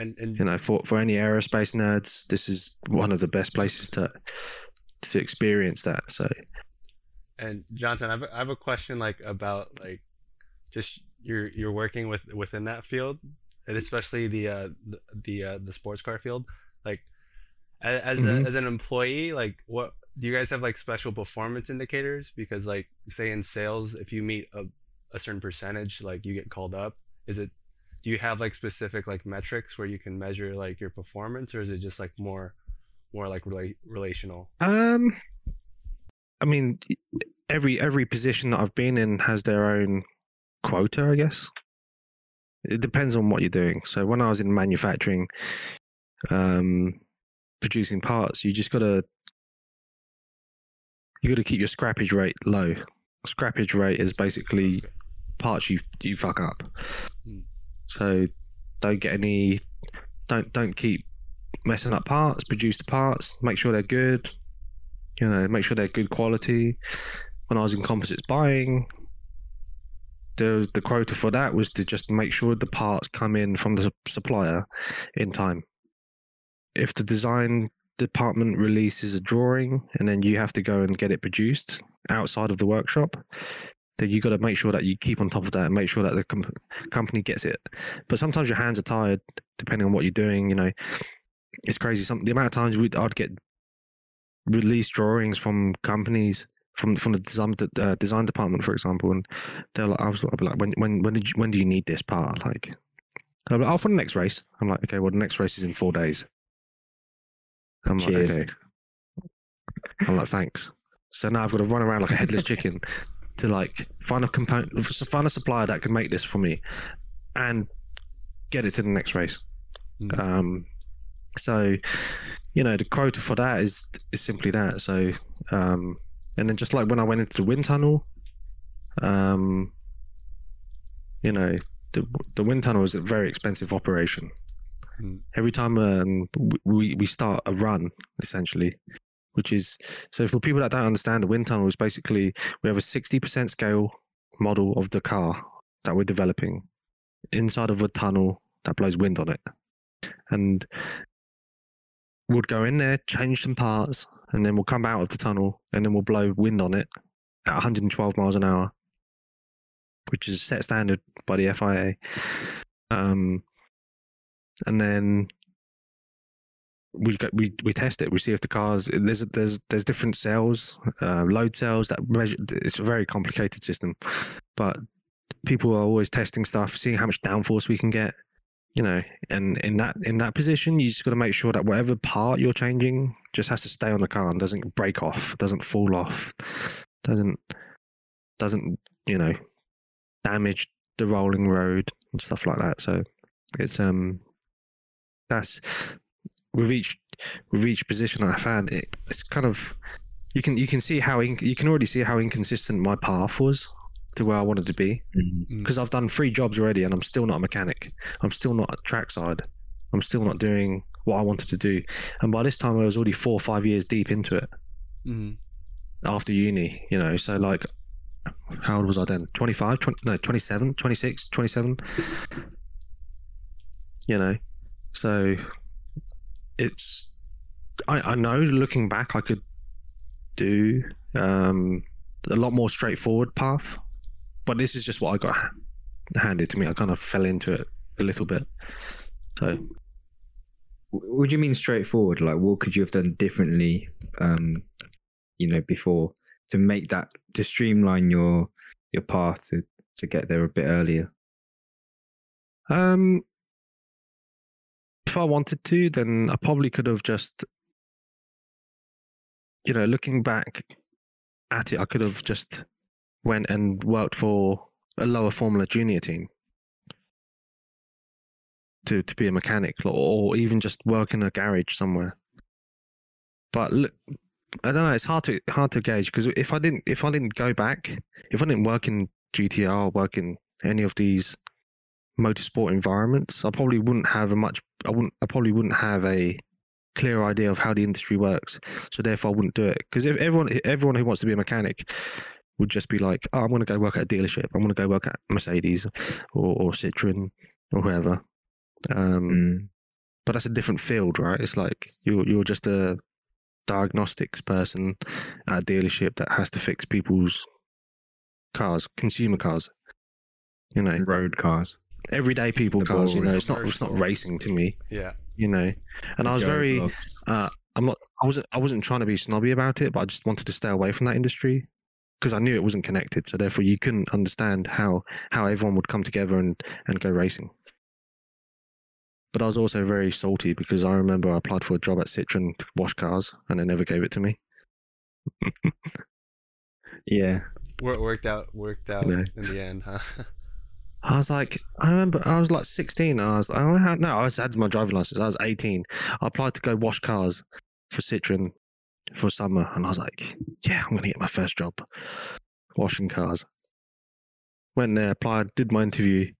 And and you know, for, for any aerospace nerds, this is one of the best places to to experience that. So And Johnson, I have, a- I have a question like about like just you're you're working with within that field, and especially the uh the the, uh, the sports car field. Like as Mhm. a, as an employee, like what do you guys have like special performance indicators? Because like say in sales, if you meet a a certain percentage, like you get called up. Is it do you have like specific like metrics where you can measure like your performance, or is it just like more more like rela- relational? Um, I mean, every every position that I've been in has their own quota, I guess. It depends on what you're doing. So when I was in manufacturing, um, producing parts, you just gotta you gotta keep your scrappage rate low. Scrappage rate is basically parts you you fuck up. Hmm. So don't get any. Don't don't keep messing up parts. Produce the parts. Make sure they're good you know, make sure they're good quality. When I was in composites buying, there was the quota for that was to just make sure the parts come in from the supplier in time. If the design department releases a drawing and then you have to go and get it produced outside of the workshop, then you got to make sure that you keep on top of that and make sure that the com- company gets it. But sometimes your hands are tired, depending on what you're doing. You know, it's crazy. Some the amount of times we'd, I'd get release drawings from companies from from the design uh, design department, for example, and they're like, I was I'd be like, when when when did you, when do you need this part? Like, I'm like, oh, for the next race. I'm like, okay, well, the next race is in four days. I'm Cheers. like, okay. I'm like, thanks. So now I've got to run around like a headless chicken to like find a component, find a supplier that can make this for me, and get it to the next race. Mhm. Um, so, you know, the quota for that is is simply that. So, um, and then just like when I went into the wind tunnel, um, you know, the the wind tunnel is a very expensive operation. Mm. Every time um, we we start a run, essentially, which is so for people that don't understand, the wind tunnel is basically we have a sixty percent scale model of the car that we're developing inside of a tunnel that blows wind on it, and we'd go in there, change some parts, and then we'll come out of the tunnel, and then we'll blow wind on it at 112 miles an hour, which is set standard by the FIA. Um, and then we we we test it. We see if the cars there's there's there's different cells, uh, load cells that measure. It's a very complicated system, but people are always testing stuff, seeing how much downforce we can get. You know, and in that in that position, you just got to make sure that whatever part you're changing just has to stay on the car and doesn't break off, doesn't fall off, doesn't doesn't you know damage the rolling road and stuff like that. So it's um that's with each with each position I found it, it's kind of you can you can see how in, you can already see how inconsistent my path was to where I wanted to be Mhm. because I've done three jobs already and I'm still not a mechanic. I'm still not a trackside. I'm still not doing what I wanted to do. And by this time I was already four or five years deep into it Mhm. after uni, you know. So like how old was I then? 25, 20, no, 27, 26, 27. You know. So it's I, I know looking back I could do um a lot more straightforward path but this is just what I got handed to me. I kind of fell into it a little bit. So What do you mean straightforward? Like, what could you have done differently, um, you know, before to make that to streamline your your path to to get there a bit earlier? Um, if I wanted to, then I probably could have just, you know, looking back at it, I could have just went and worked for a lower Formula Junior team to to be a mechanic, or, or even just work in a garage somewhere. But look, I don't know. It's hard to hard to gauge because if I didn't if I didn't go back, if I didn't work in GTR, work in any of these motorsport environments, I probably wouldn't have a much. I wouldn't. I probably wouldn't have a clear idea of how the industry works. So therefore, I wouldn't do it. Because if everyone, everyone who wants to be a mechanic, would just be like, "Oh, I'm going to go work at a dealership. I'm going to go work at Mercedes or, or Citroen or whoever." Um, Mm. but that's a different field, right? It's like you're you're just a diagnostics person at a dealership that has to fix people's cars, consumer cars. You know, Road cars. Everyday people The cars. You know, it's not it's not racing to me. Yeah. You know, and I was very blogs. uh, I'm not I wasn't I wasn't trying to be snobby about it, but I just wanted to stay away from that industry because I knew it wasn't connected. So therefore, you couldn't understand how how everyone would come together and and go racing. But I was also very salty because I remember I applied for a job at Citroen to wash cars, and they never gave it to me. Yeah. Wor- worked out. Worked out know. in the end, huh? I was like, I remember I was like 16. And I was, I don't know how, no, I had my driving license. I was 18. I applied to go wash cars for Citroen for summer. And I was like, yeah, I'm going to get my first job washing cars. Went there, applied, did my interview.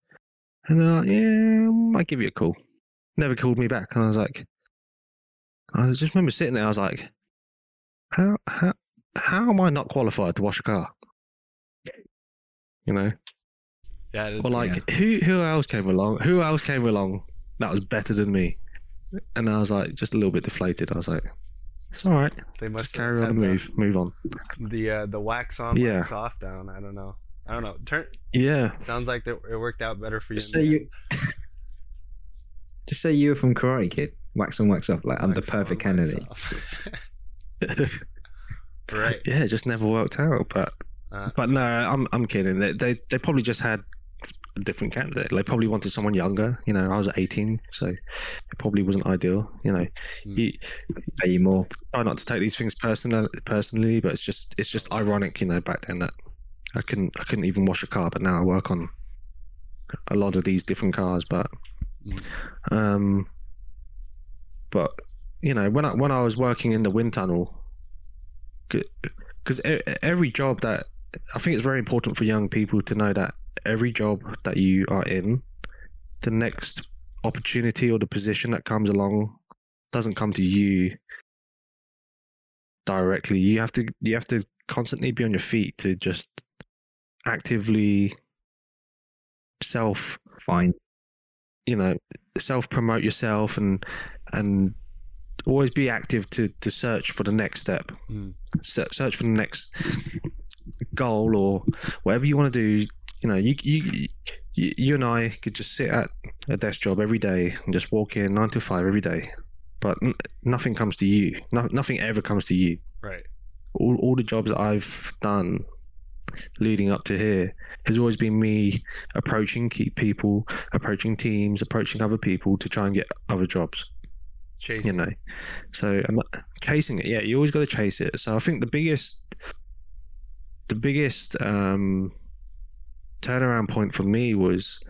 And they're like, yeah, I might give you a call. Never called me back. And I was like, I just remember sitting there. I was like, how, how, how am I not qualified to wash a car? You know? Yeah. it- Or like who who else came along? Who else came along that was better than me? And I was like just a little bit deflated. I was like, it's all right. they must Just carry on have and had move, move on. The, the uh, the wax on, Yeah. wax off down. I don't know. I don't know. Turn. Yeah, Sounds like it worked out better for you. Just say you. Just say you were from Karate Kid. Wax on, wax off. Like I'm the Wax on, perfect candidate. off. right. yeah, it just never worked out. But Uh, but no, I'm I'm kidding. They they, they probably just had a different candidate. They probably wanted someone younger. You know, I was 18, so it probably wasn't ideal. You know, Hmm. you Pay you more. try not to take these things personal personally, but it's just it's just ironic, you know, back then that I couldn't I couldn't even wash a car, but now I work on a lot of these different cars. But Mhm. um, but you know, when I when I was working in the wind tunnel, because every job that I think it's very important for young people to know that every job that you are in, the next opportunity or the position that comes along doesn't come to you directly. You have to you have to constantly be on your feet to just actively self find you know, self promote yourself and and always be active to to search for the next step. Mm. Se- Search for the next goal or whatever you want to do. You know, you you you, you and I could just sit at a desk job every day and just walk in nine to five every day, but n- nothing comes to you. No, nothing ever comes to you. Right. All all the jobs that I've done leading up to here has always been me approaching people, approaching teams, approaching other people to try and get other jobs Chase. you know so I'm chasing it yeah you always got to chase it so i think the biggest the biggest um turnaround point for me was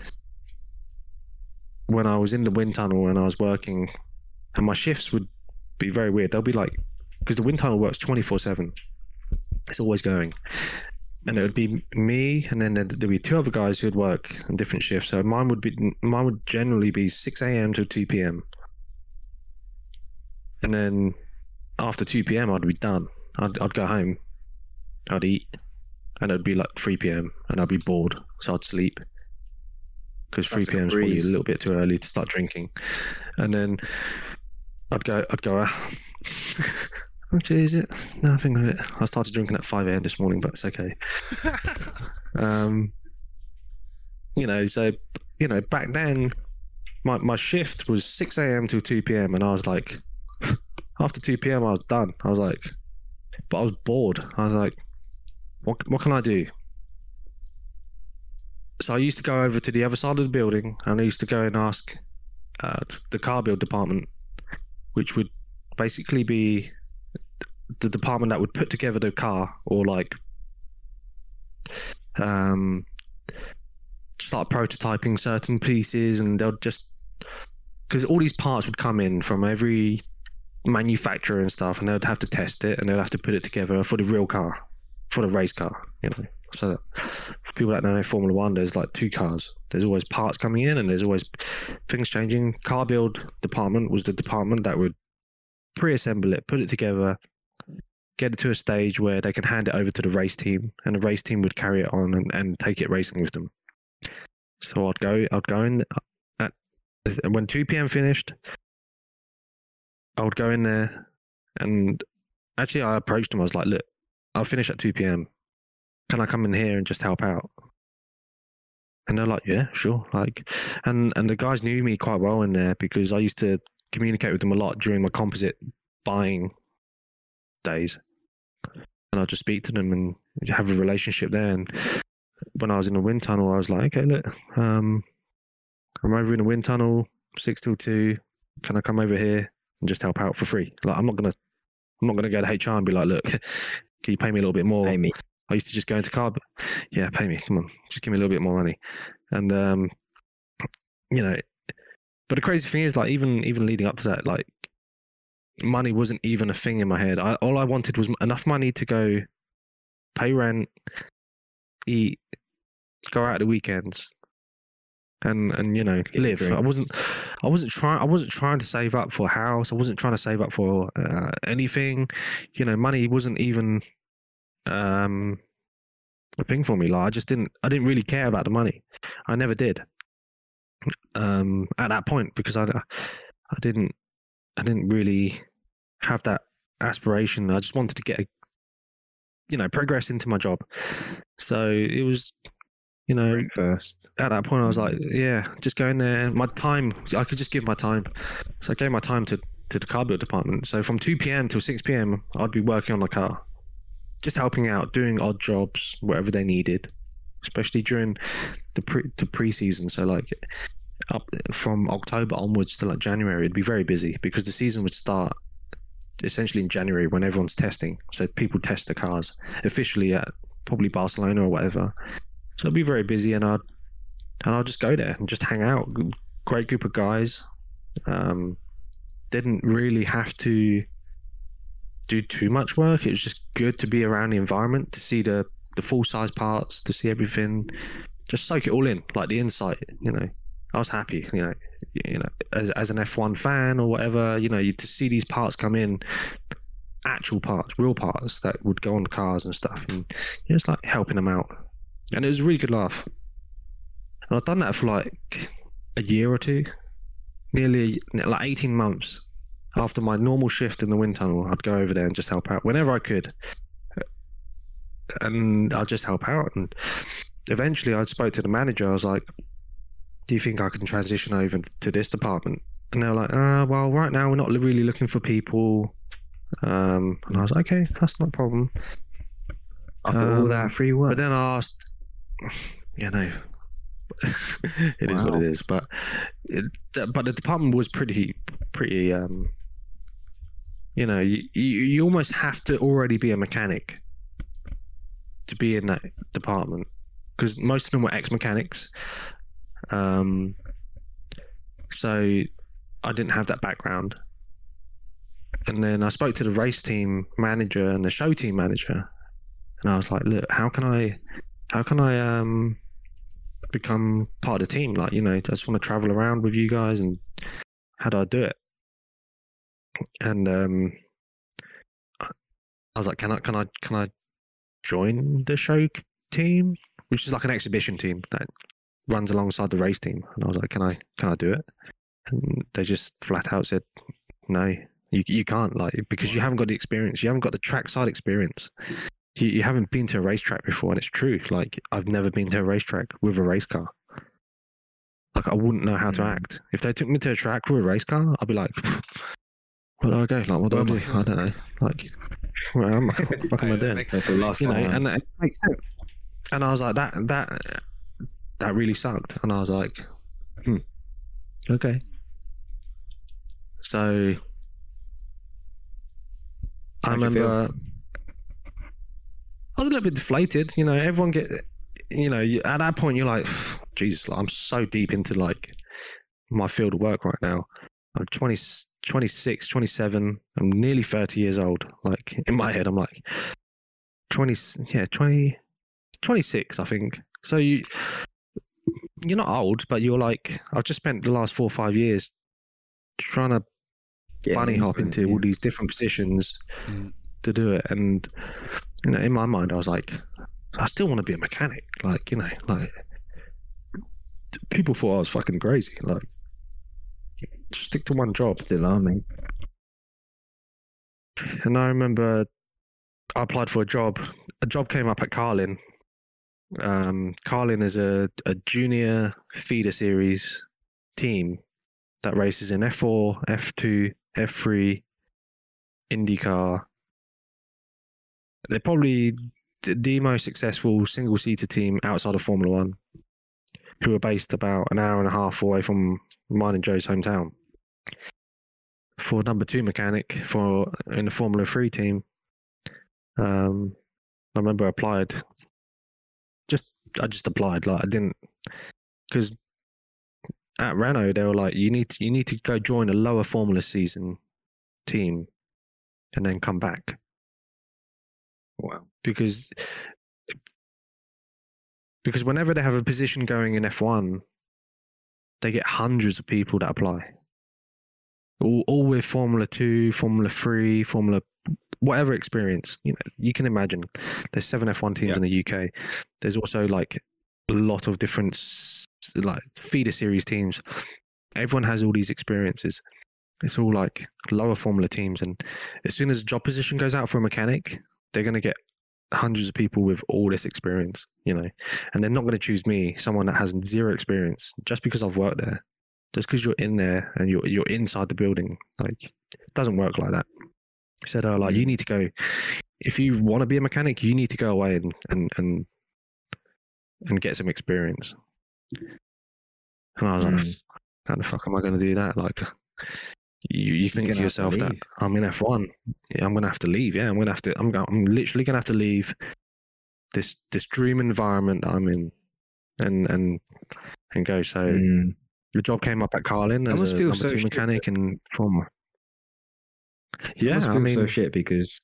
when i was in the wind tunnel and i was working and my shifts would be very weird. They'll be like because the wind tunnel works 24 7 it's always going. And it would be me and then there'd be two other guys who'd work in different shifts. So mine would be mine would generally be 6 a.m to 2 p.m and then after 2 p.m. I'd be done. I'd, I'd go home, I'd eat, and it'd be like 3 p.m. and I'd be bored, so I'd sleep because 3 That's a p.m. is probably a little bit too early to start drinking, and then I'd go, I'd go out. Actually, is it? No, I think of it. I started drinking at 5 a.m. this morning, but it's okay. um, you know, so you know, back then, my my shift was 6 a.m. till 2 p.m. and I was like, after 2 p.m. I was done. I was like, but I was bored. I was like, what what can I do? So I used to go over to the other side of the building and I used to go and ask uh, the car build department, which would basically be the department that would put together the car or like um start prototyping certain pieces and they'll just because all these parts would come in from every manufacturer and stuff and they'd have to test it and they'd have to put it together for the real car for the race car. You know so for people that don't know formula one there's like two cars. There's always parts coming in and there's always things changing. Car build department was the department that would pre-assemble it put it together get it to a stage where they can hand it over to the race team and the race team would carry it on and, and take it racing with them. So i'd go i'd go in uh, at when 2 p.m finished i would go in there and actually i approached them. I was like look i'll finish at 2 p.m can i come in here and just help out and they're like yeah sure like and and the guys knew me quite well in there because i used to communicate with them a lot during my composite buying days and I'll just speak to them and have a relationship there. And when I was in the wind tunnel, I was like, okay, look, um, I'm over in the wind tunnel, six till two. Can I come over here and just help out for free? Like, I'm not gonna, I'm not gonna go to HR and be like, look, can you pay me a little bit more? Amy. I used to just go into car, yeah, pay me, come on, just give me a little bit more money, and um, you know, but the crazy thing is, like, even even leading up to that, like, money wasn't even a thing in my head. I, all I wanted was enough money to go pay rent, eat, go out at the weekends, and and you know live. I wasn't I wasn't trying I wasn't trying to save up for a house. I wasn't trying to save up for uh, anything. You know, money wasn't even um a thing for me. Like I just didn't I didn't really care about the money. I never did. Um, at that point because I I didn't I didn't really have that aspiration. I just wanted to get a, you know, progress into my job. So it was, you know, first. at that point I was like, mm. yeah, just go in there. My time, I could just give my time. So I gave my time to, to the car build department. So from 2 p.m. till 6 p.m., I'd be working on the car, just helping out, doing odd jobs, whatever they needed, especially during the pre the preseason. So like up from October onwards to like January, it'd be very busy because the season would start essentially in January when everyone's testing. So people test the cars officially at probably Barcelona or whatever. So I'd be very busy, and I'd and I'll just go there and just hang out. Great group of guys. Um, didn't really have to do too much work. It was just good to be around the environment, to see the the full size parts, to see everything, just soak it all in, like the insight. You know, I was happy. You know, you know, as as an F one fan or whatever. You know, you to see these parts come in, actual parts, real parts that would go on cars and stuff, and you know, it's like helping them out, and it was a really good laugh. And I've done that for like a year or two, nearly like 18 months after my normal shift in the wind tunnel, I'd go over there and just help out whenever I could. And I'd just help out. And eventually I spoke to the manager. I was like, Do you think I can transition over to this department? And they were like, uh, Well, right now we're not really looking for people. Um, and I was like, Okay, that's not a problem. After all Um, that free work. But then I asked, yeah, no, it is what it is. But it, but the department was pretty pretty. Um, you know, you, you you almost have to already be a mechanic to be in that department because most of them were ex mechanics. Um, so I didn't have that background. And then I spoke to the race team manager and the show team manager, and I was like, "Look, how can I, how can I um become part of the team? Like, you know, I just want to travel around with you guys, and how do I do it?" And um, I was like, "Can I, can I, can I join the show team, which is like an exhibition team that runs alongside the race team?" And I was like, "Can I, can I do it?" And they just flat out said, "No." You, you can't like because you haven't got the experience. You haven't got the trackside experience you, you haven't been to a racetrack before, and it's true. Like I've never been to a racetrack with a race car. Like I wouldn't know how to Mm. act if they took me to a track with a race car. I'd be like, "Where do I go? Like what do I do? I? Don't know. Like where am I? What am I doing? You know?" And it makes sense. And I was like, "That that that really sucked." And I was like, "Hmm, okay." So I you feel? I was a little bit deflated. You know, everyone get, you know, at that point you're like, Jesus, like, I'm so deep into like my field of work right now. I'm 20, 26, 27. I'm nearly 30 years old. Like in my head, I'm like 20, yeah, 20, 26, I think. So you, you're not old, but you're like, I've just spent the last four or five years trying to Getting bunny hop into yeah. all these different positions Mm. to do it. And you know, in my mind, I was like, I still want to be a mechanic. Like you know, like people thought I was fucking crazy. Like stick to one job. Still are, mate. And I remember I applied for a job. A job came up at Carlin. Um, Carlin is a, a junior feeder series team that races in F4, F2, F3, IndyCar. They're probably the most successful single seater team outside of Formula One, who are based about an hour and a half away from mine and Joe's hometown for number two mechanic for in the Formula Three team. Um, I remember I applied. Just I just applied. Like I didn't because at Renault they were like, you need to you need to go join a lower Formula season team, and then come back Wow. because because whenever they have a position going in F1, they get hundreds of people that apply. All, all with Formula Two, Formula Three, Formula whatever experience. You know, you can imagine. There's seven F1 teams Yeah. in the UK. There's also like a lot of different like feeder series teams. Everyone has all these experiences. It's all like lower Formula teams, and as soon as a job position goes out for a mechanic, they're going to get hundreds of people with all this experience, you know, and they're not going to choose me, someone that has zero experience, just because I've worked there, just because you're in there and you're you're inside the building. Like, it doesn't work like that. He said, "Oh, like you need to go. If you want to be a mechanic, you need to go away and and and and get some experience." And I was like, Mm. "How the fuck am I going to do that?" Like, you you think to have to yourself that. I'm in F1. Yeah, I'm gonna have to leave. Yeah, I'm gonna have to. I'm I'm literally gonna have to leave this this dream environment that I'm in, and and and go. So Mm. the job came up at Carlin as a number so two shit, mechanic and former. Yeah, I mean, so shit because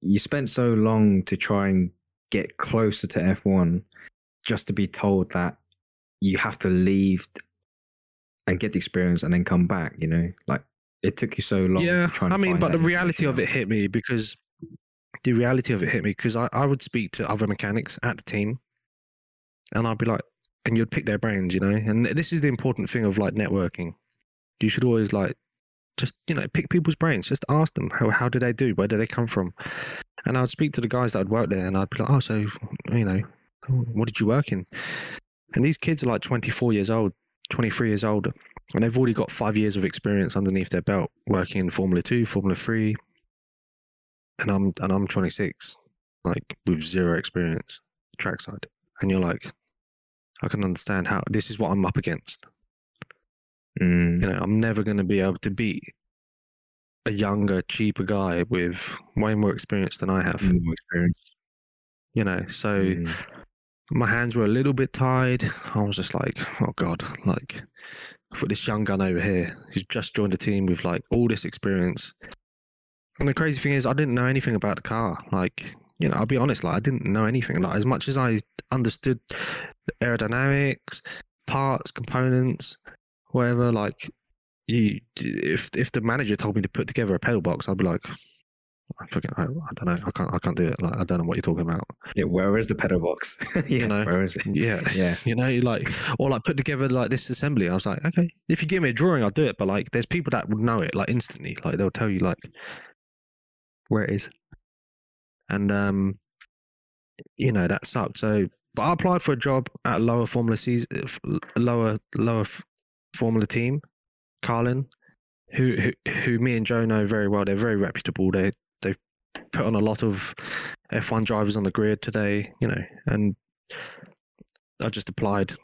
you spent so long to try and get closer to F1 just to be told that you have to leave and get the experience and then come back, you know? Like it took you so long yeah. to try and I mean, but the reality of it hit me because the reality of it hit me because I, I would speak to other mechanics at the team, and I'd be like, and you'd pick their brains, you know. And this is the important thing of like networking. You should always like just you know pick people's brains. Just ask them how how did they do? Where did they come from? And I'd speak to the guys that had worked there, and I'd be like, oh, so you know, what did you work in? And these kids are like 24 years old, 23 years old, and they've already got five years of experience underneath their belt working in Formula Two, Formula Three, and I'm and I'm 26, like with zero experience trackside, and you're like, I can understand how this is what I'm up against. Mm. You know, I'm never going to be able to beat a younger, cheaper guy with way more experience than I have. More experience. You know, so Mm. My hands were a little bit tied. I was just like, oh god, like for this young gun over here who's just joined a team with like all this experience. And the crazy thing is, I didn't know anything about the car. Like, you know, I'll be honest, like I didn't know anything. Like as much as I understood aerodynamics, parts, components, whatever. Like, you, if if the manager told me to put together a pedal box, I'd be like, I fucking, I, I don't know, I can't, I can't do it. Like, I don't know what you're talking about. Yeah, where is the pedal box? yeah, know, where is it? Yeah, Yeah. you know, like or like put together like this assembly. I was like, okay, if you give me a drawing, I'll do it. But like, there's people that would know it like instantly. Like they'll tell you like where it is, and um, you know that sucked. So, but I applied for a job at a lower Formula season, lower lower Formula team, Carlin, who who who me and Joe know very well. They're very reputable. They put on a lot of F1 drivers on the grid today. You know, and I just applied.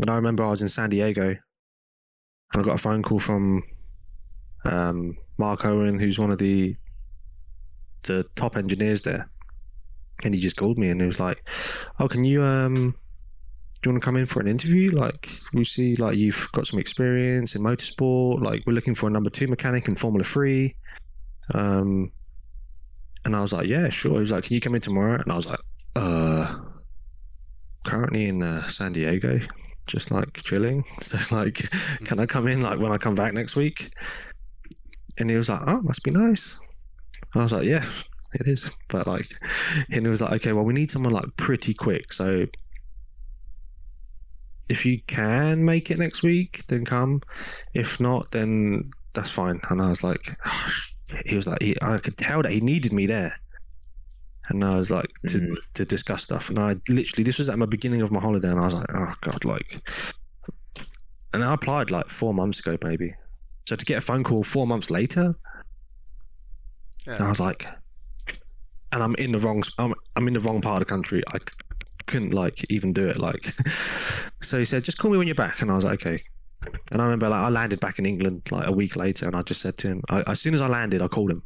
And I remember I was in San Diego and I got a phone call from um, Mark Owen, who's one of the the top engineers there. And he just called me and he was like, Oh, can you um do you want to come in for an interview? Like we see like you've got some experience in motorsport, like we're looking for a number two mechanic in Formula Three. Um and I was like, Yeah, sure. He was like, Can you come in tomorrow? And I was like, uh currently in uh, San Diego, just like chilling. So like, can I come in like when I come back next week? And he was like, oh, must be nice. And I was like, yeah, it is. But like, and he was like, okay, well, we need someone like pretty quick. So if you can make it next week, then come. If not, then that's fine. And I was like, oh. He was like, he, I could tell that he needed me there. And I was like to, Mhm. to discuss stuff. And I literally, this was at my beginning of my holiday, and I was like, oh god, like. And I applied like four months ago, maybe. So to get a phone call four months later, and I was like, and I'm in the wrong, I'm, I'm in the wrong part of the country. I couldn't like even do it. Like, so he said, just call me when you're back. And I was like, okay. And I remember like I landed back in England like a week later, and I just said to him, I, as soon as I landed, I called him,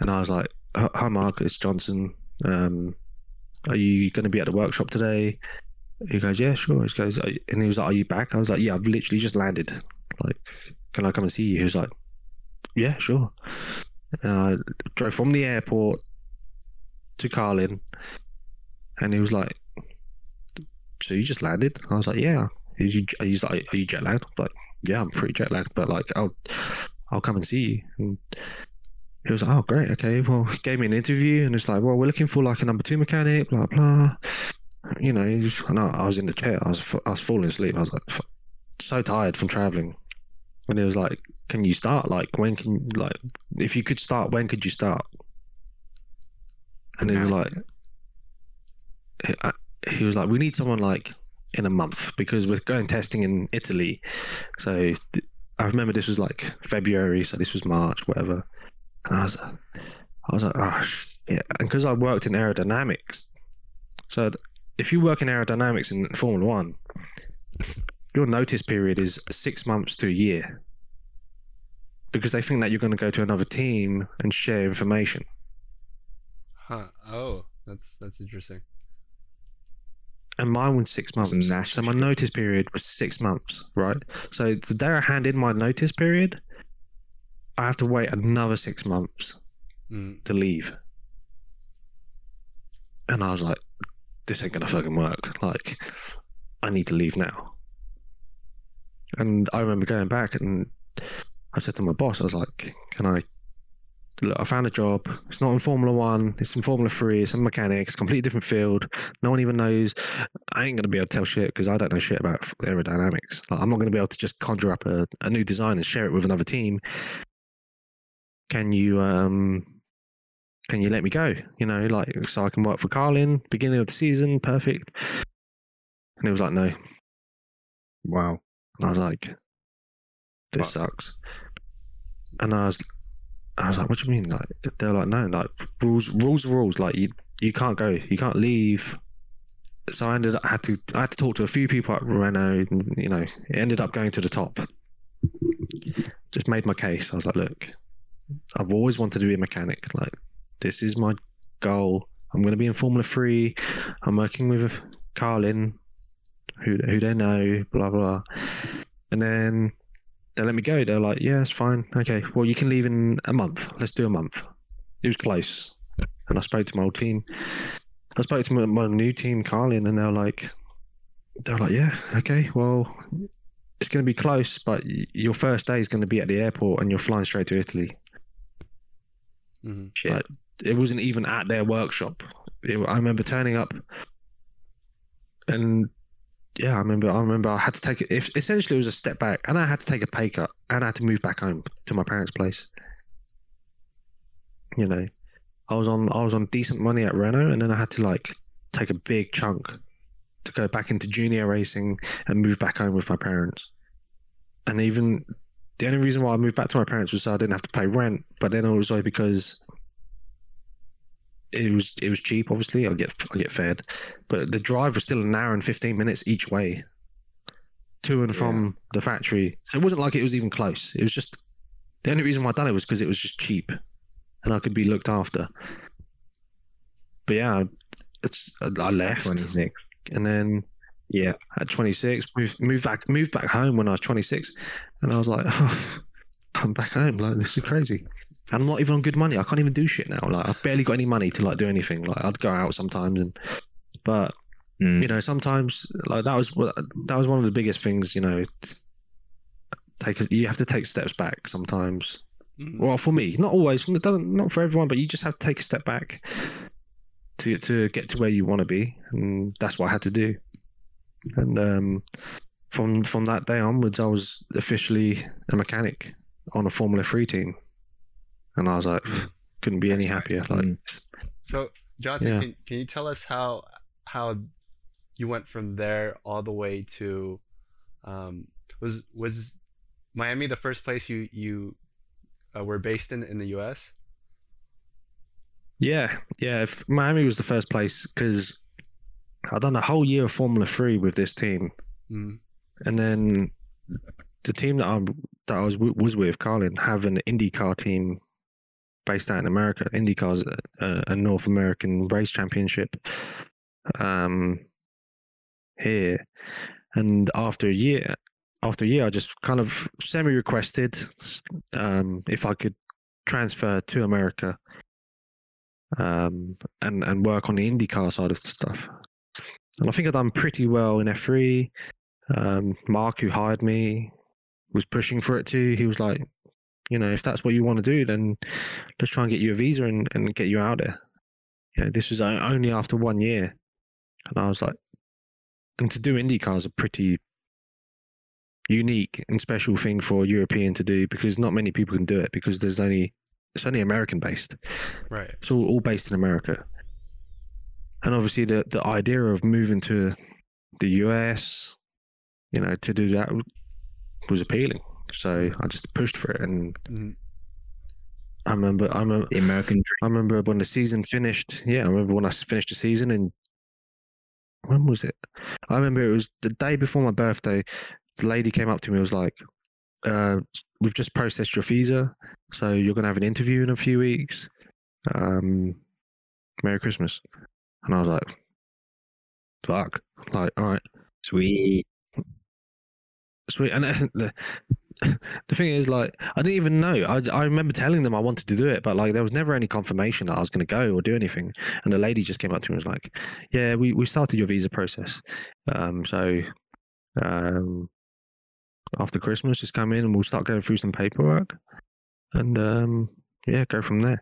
and I was like, "Hi- it's Johnson. Um, are you going to be at the workshop today? He goes, yeah, sure. He goes, and he was like, are you back? I was like, yeah, I've literally just landed. Like, can I come and see you? He was like, yeah, sure. And I drove from the airport to Carlin, and he was like, so you just landed? I was like, yeah. He's like, are you jet lagged? Like, yeah, I'm pretty jet lagged, but like, I'll, I'll come and see you. And he was like, oh, great, okay. Well, he gave me an interview, and it's like, well, we're looking for like a number two mechanic, blah blah. You know, and I, I was in the chair. I was, I was falling asleep. I was like, f- so tired from traveling. And he was like, "Can you start? Like, when can like, if you could start, when could you start?" And he was like, he was like, "We need someone like in a month because we're going testing in Italy." So th- I remember this was like February, so this was March, whatever. And I was, I was like, ah, "Oh shit!" And because I worked in aerodynamics, so if you work in aerodynamics in Formula One, your notice period is six months to a year because they think that you're going to go to another team and share information. Huh. Oh, that's that's interesting. And mine was six months. Some So my notice period was six months, right? So the day I hand in my notice period, I have to wait another six months Mm. to leave. And I was like, this ain't gonna fucking work. Like, I need to leave now. And I remember going back and I said to my boss, I was like, can I look, I found a job. It's not in Formula One. It's in Formula Three. It's in mechanics. Completely different field. No one even knows. I ain't gonna be able to tell shit because I don't know shit about aerodynamics. Like, I'm not gonna be able to just conjure up a, a new design and share it with another team. Can you um can you let me go? You know, like so I can work for Carlin beginning of the season, perfect. And it was like, no. Wow. And I was like, this sucks. And I was, I was like, what do you mean? Like they're like, no, like rules, rules, rules. Like you, you can't go, you can't leave. So I ended up I had to, I had to talk to a few people at Renault. And, you know, it ended up going to the top. Just made my case. I was like, look, I've always wanted to be a mechanic. Like this is my goal. I'm going to be in Formula Three. I'm working with Carlin, who who they know, blah blah. And then they let me go. They're like, yeah, it's fine. Okay, well, you can leave in a month. Let's do a month. It was close. And I spoke to my old team. I spoke to my, my new team, Carlin, and they're like, they're like, yeah, okay, well, it's going to be close, but your first day is going to be at the airport and you're flying straight to Italy. Mhm. Shit. Like, it wasn't even at their workshop. It, I remember turning up, and yeah, I remember. I remember I had to take essentially it was a step back, and I had to take a pay cut, and I had to move back home to my parents' place. You know, I was on I was on decent money at Renault, and then I had to like take a big chunk to go back into junior racing and move back home with my parents. And even the only reason why I moved back to my parents was so I didn't have to pay rent. But then like because it was it was cheap. Obviously, I get I get fed, but the drive was still an hour and fifteen minutes each way to and from the factory. So it wasn't like it was even close. It was just the only reason why I done it was because it was just cheap, and I could be looked after. But yeah, it's I left, 26. and then Yeah. at 26 moved moved back moved back home when I was 26 and I was like oh, I'm back home like this is crazy and I'm not even on good money. I can't even do shit now. Like I've barely got any money to like do anything. Like I'd go out sometimes and but Mm. you know sometimes like that was that was one of the biggest things you know take you have to take steps back sometimes. Mhm. well for me not always doesn't not for everyone but you just have to take a step back to to get to where you want to be. And that's what I had to do. And um from from that day onwards I was officially a mechanic on a Formula 3 team and I was like couldn't be any happier like Mm. So Johnson, Yeah. can, can you tell us how how you went from there all the way to um, was was Miami the first place you you uh, were based in in the U.S. Yeah, yeah. If Miami was the first place because I'd done a whole year of Formula Three with this team, Mm. and then the team that I that I was was with, Carlin, have an IndyCar team based out in America. IndyCar's a, a North American race championship um, here, and after a year, after a year, I just kind of semi-requested um, if I could transfer to America um, and and work on the IndyCar side of stuff. And I think I've done pretty well in F3. Um, Mark, who hired me, was pushing for it too. He was like, you know, if that's what you want to do, then let's try and get you a visa and, and get you out there. You know, this was only after one year. And I was like, and to do IndyCar is a pretty unique and special thing for a European to do because not many people can do it because there's only, it's only American based. Right. It's all, all based in America. And obviously, the, the idea of moving to the US, you know, to do that was appealing. So I just pushed for it. And Mhm. I remember, I remember, The American dream. I remember when the season finished. Yeah, I remember when I finished the season and when was it? I remember it was the day before my birthday. The lady came up to me and was like, uh, "We've just processed your visa, so you're gonna have an interview in a few weeks. Um, Merry Christmas." And I was like, "Fuck!" Like, all right, Sweet. sweet. And the the thing is, like, I didn't even know. I I remember telling them I wanted to do it, but like, there was never any confirmation that I was going to go or do anything. And the lady just came up to me and was like, "Yeah, we we started your visa process. Um, so um, after Christmas, just come in and we'll start going through some paperwork." And um, yeah, go from there.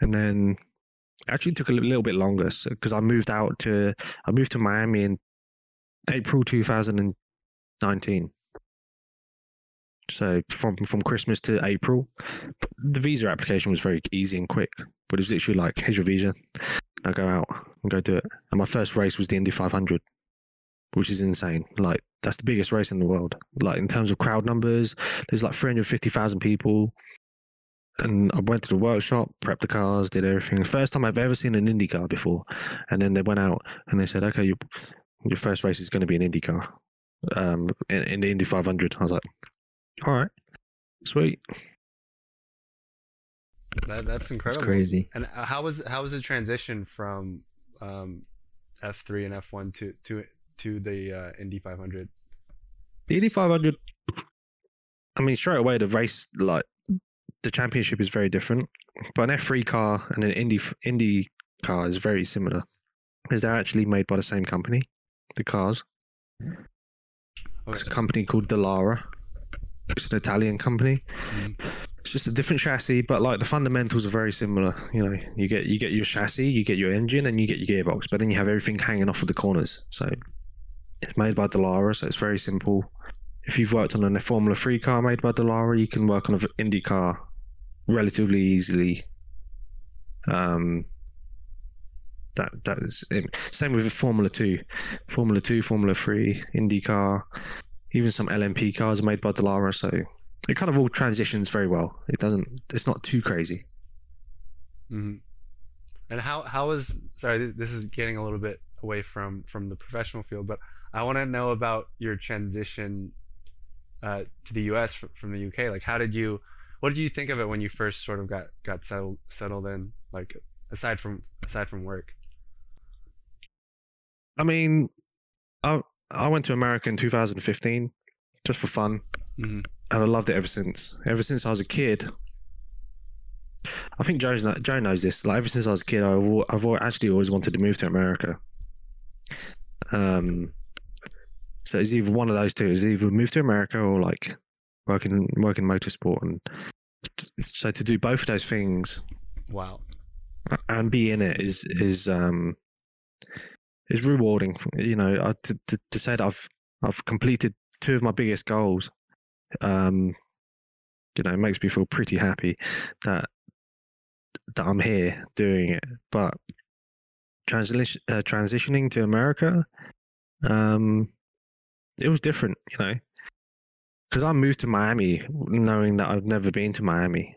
And then actually took a little bit longer because I moved out to I moved to Miami in April 2019. So from from Christmas to April, the visa application was very easy and quick. But it was literally like, here's your visa. Now go out and go do it. And my first race was the Indy 500, which is insane. Like that's the biggest race in the world. Like in terms of crowd numbers, there's like 350,000 people. And I went to the workshop, prepped the cars, did everything. First time I've ever seen an Indy car before. And then they went out and they said, okay, you, your first race is going to be an Indy car um, in, in the Indy 500. I was like, all right, sweet. That, that's It's incredible. crazy. And uh, how was how was the transition from um, F three and F one to to to the uh, Indy 500? The Indy 500, I mean, straight away, the race, like, the championship is very different. But an F3 car and an Indy, Indy car is very similar because they're actually made by the same company, the cars. It's a company called Dallara. It's an Italian company. Mhm. It's just a different chassis, but like the fundamentals are very similar. You know, you get you get your chassis, you get your engine, and you get your gearbox, but then you have everything hanging off of the corners. So it's made by Dallara, so it's very simple. If you've worked on a Formula Three car made by Dallara, you can work on an Indy car relatively easily. Um, that that is it. same with Formula Two, Formula Two, Formula Three, IndyCar, even some LMP cars are made by Dallara, so it kind of all transitions very well. It doesn't. It's not too crazy. hmm And how how is sorry this is getting a little bit away from from the professional field, but I want to know about your transition uh, to the U.S. fr- from the U.K. Like, how did you? What did you think of it when you first sort of got got settled settled in? Like, aside from aside from work. I mean, I I went to America in 2015 just for fun, Mhm. and I loved it ever since. Ever since I was a kid. I think Joe's Joe knows this. Like ever since I was a kid, I've, I've actually always wanted to move to America. Um, so it's either one of those two. It's either move to America or like work in work in motorsport. And so to do both of those things Wow. and be in it is is um is rewarding. You know, I, to, to to say that I've I've completed two of my biggest goals. Um, you know, it makes me feel pretty happy that that I'm here doing it. But transition uh, transitioning to America, um, it was different. You know, because I moved to Miami knowing that I've never been to Miami.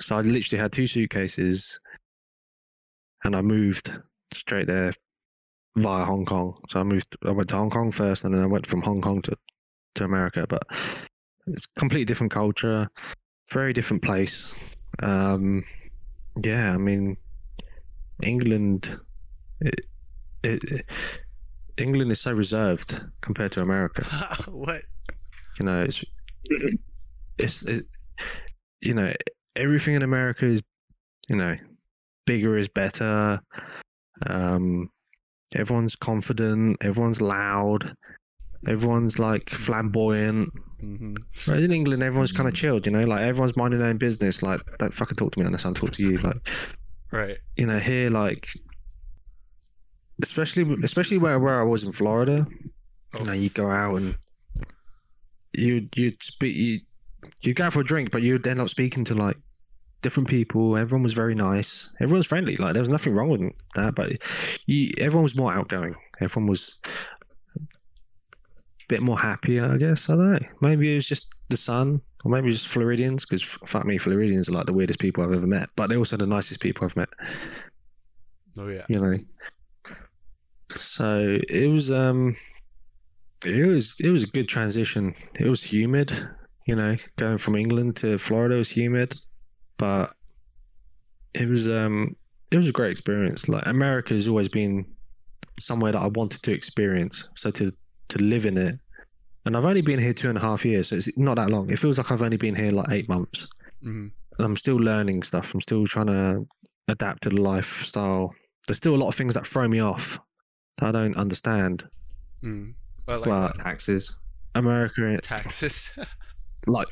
So I literally had two suitcases and I moved straight there via Hong Kong. So I moved, I went to Hong Kong first and then I went from Hong Kong to, to America. But it's completely different culture, very different place. Um, yeah, I mean, England, it, it, England is so reserved compared to America what? you know it's it's it, you know everything in america is you know bigger is better um everyone's confident. Everyone's loud. Everyone's like flamboyant. Hmm Whereas in england everyone's kind of chilled you know? Like everyone's minding their own business. Like don't fucking talk to me unless I talk to you. Like Right. you know here like especially especially where, where i was in florida. You know, you go out and you you'd speak you you go for a drink, but you'd end up speaking to like different people. Everyone was very nice. Everyone was friendly. Like there was nothing wrong with that, but you, everyone was more outgoing. Everyone was a bit more happier, I guess. I don't know. Maybe it was just the sun, or maybe just Floridians. Because fuck me, Floridians are like the weirdest people I've ever met, but they're also the nicest people I've met. Oh yeah. You know. So it was um it was it was a good transition. It was humid, you know, going from England to Florida was humid, but it was um it was a great experience. Like America has always been somewhere that I wanted to experience. So to to live in it, and I've only been here two and a half years, so it's not that long. It feels like I've only been here like eight months, hmm and I'm still learning stuff. I'm still trying to adapt to the lifestyle. There's still a lot of things that throw me off that I don't understand. Mm. But like But taxes, America, taxes. like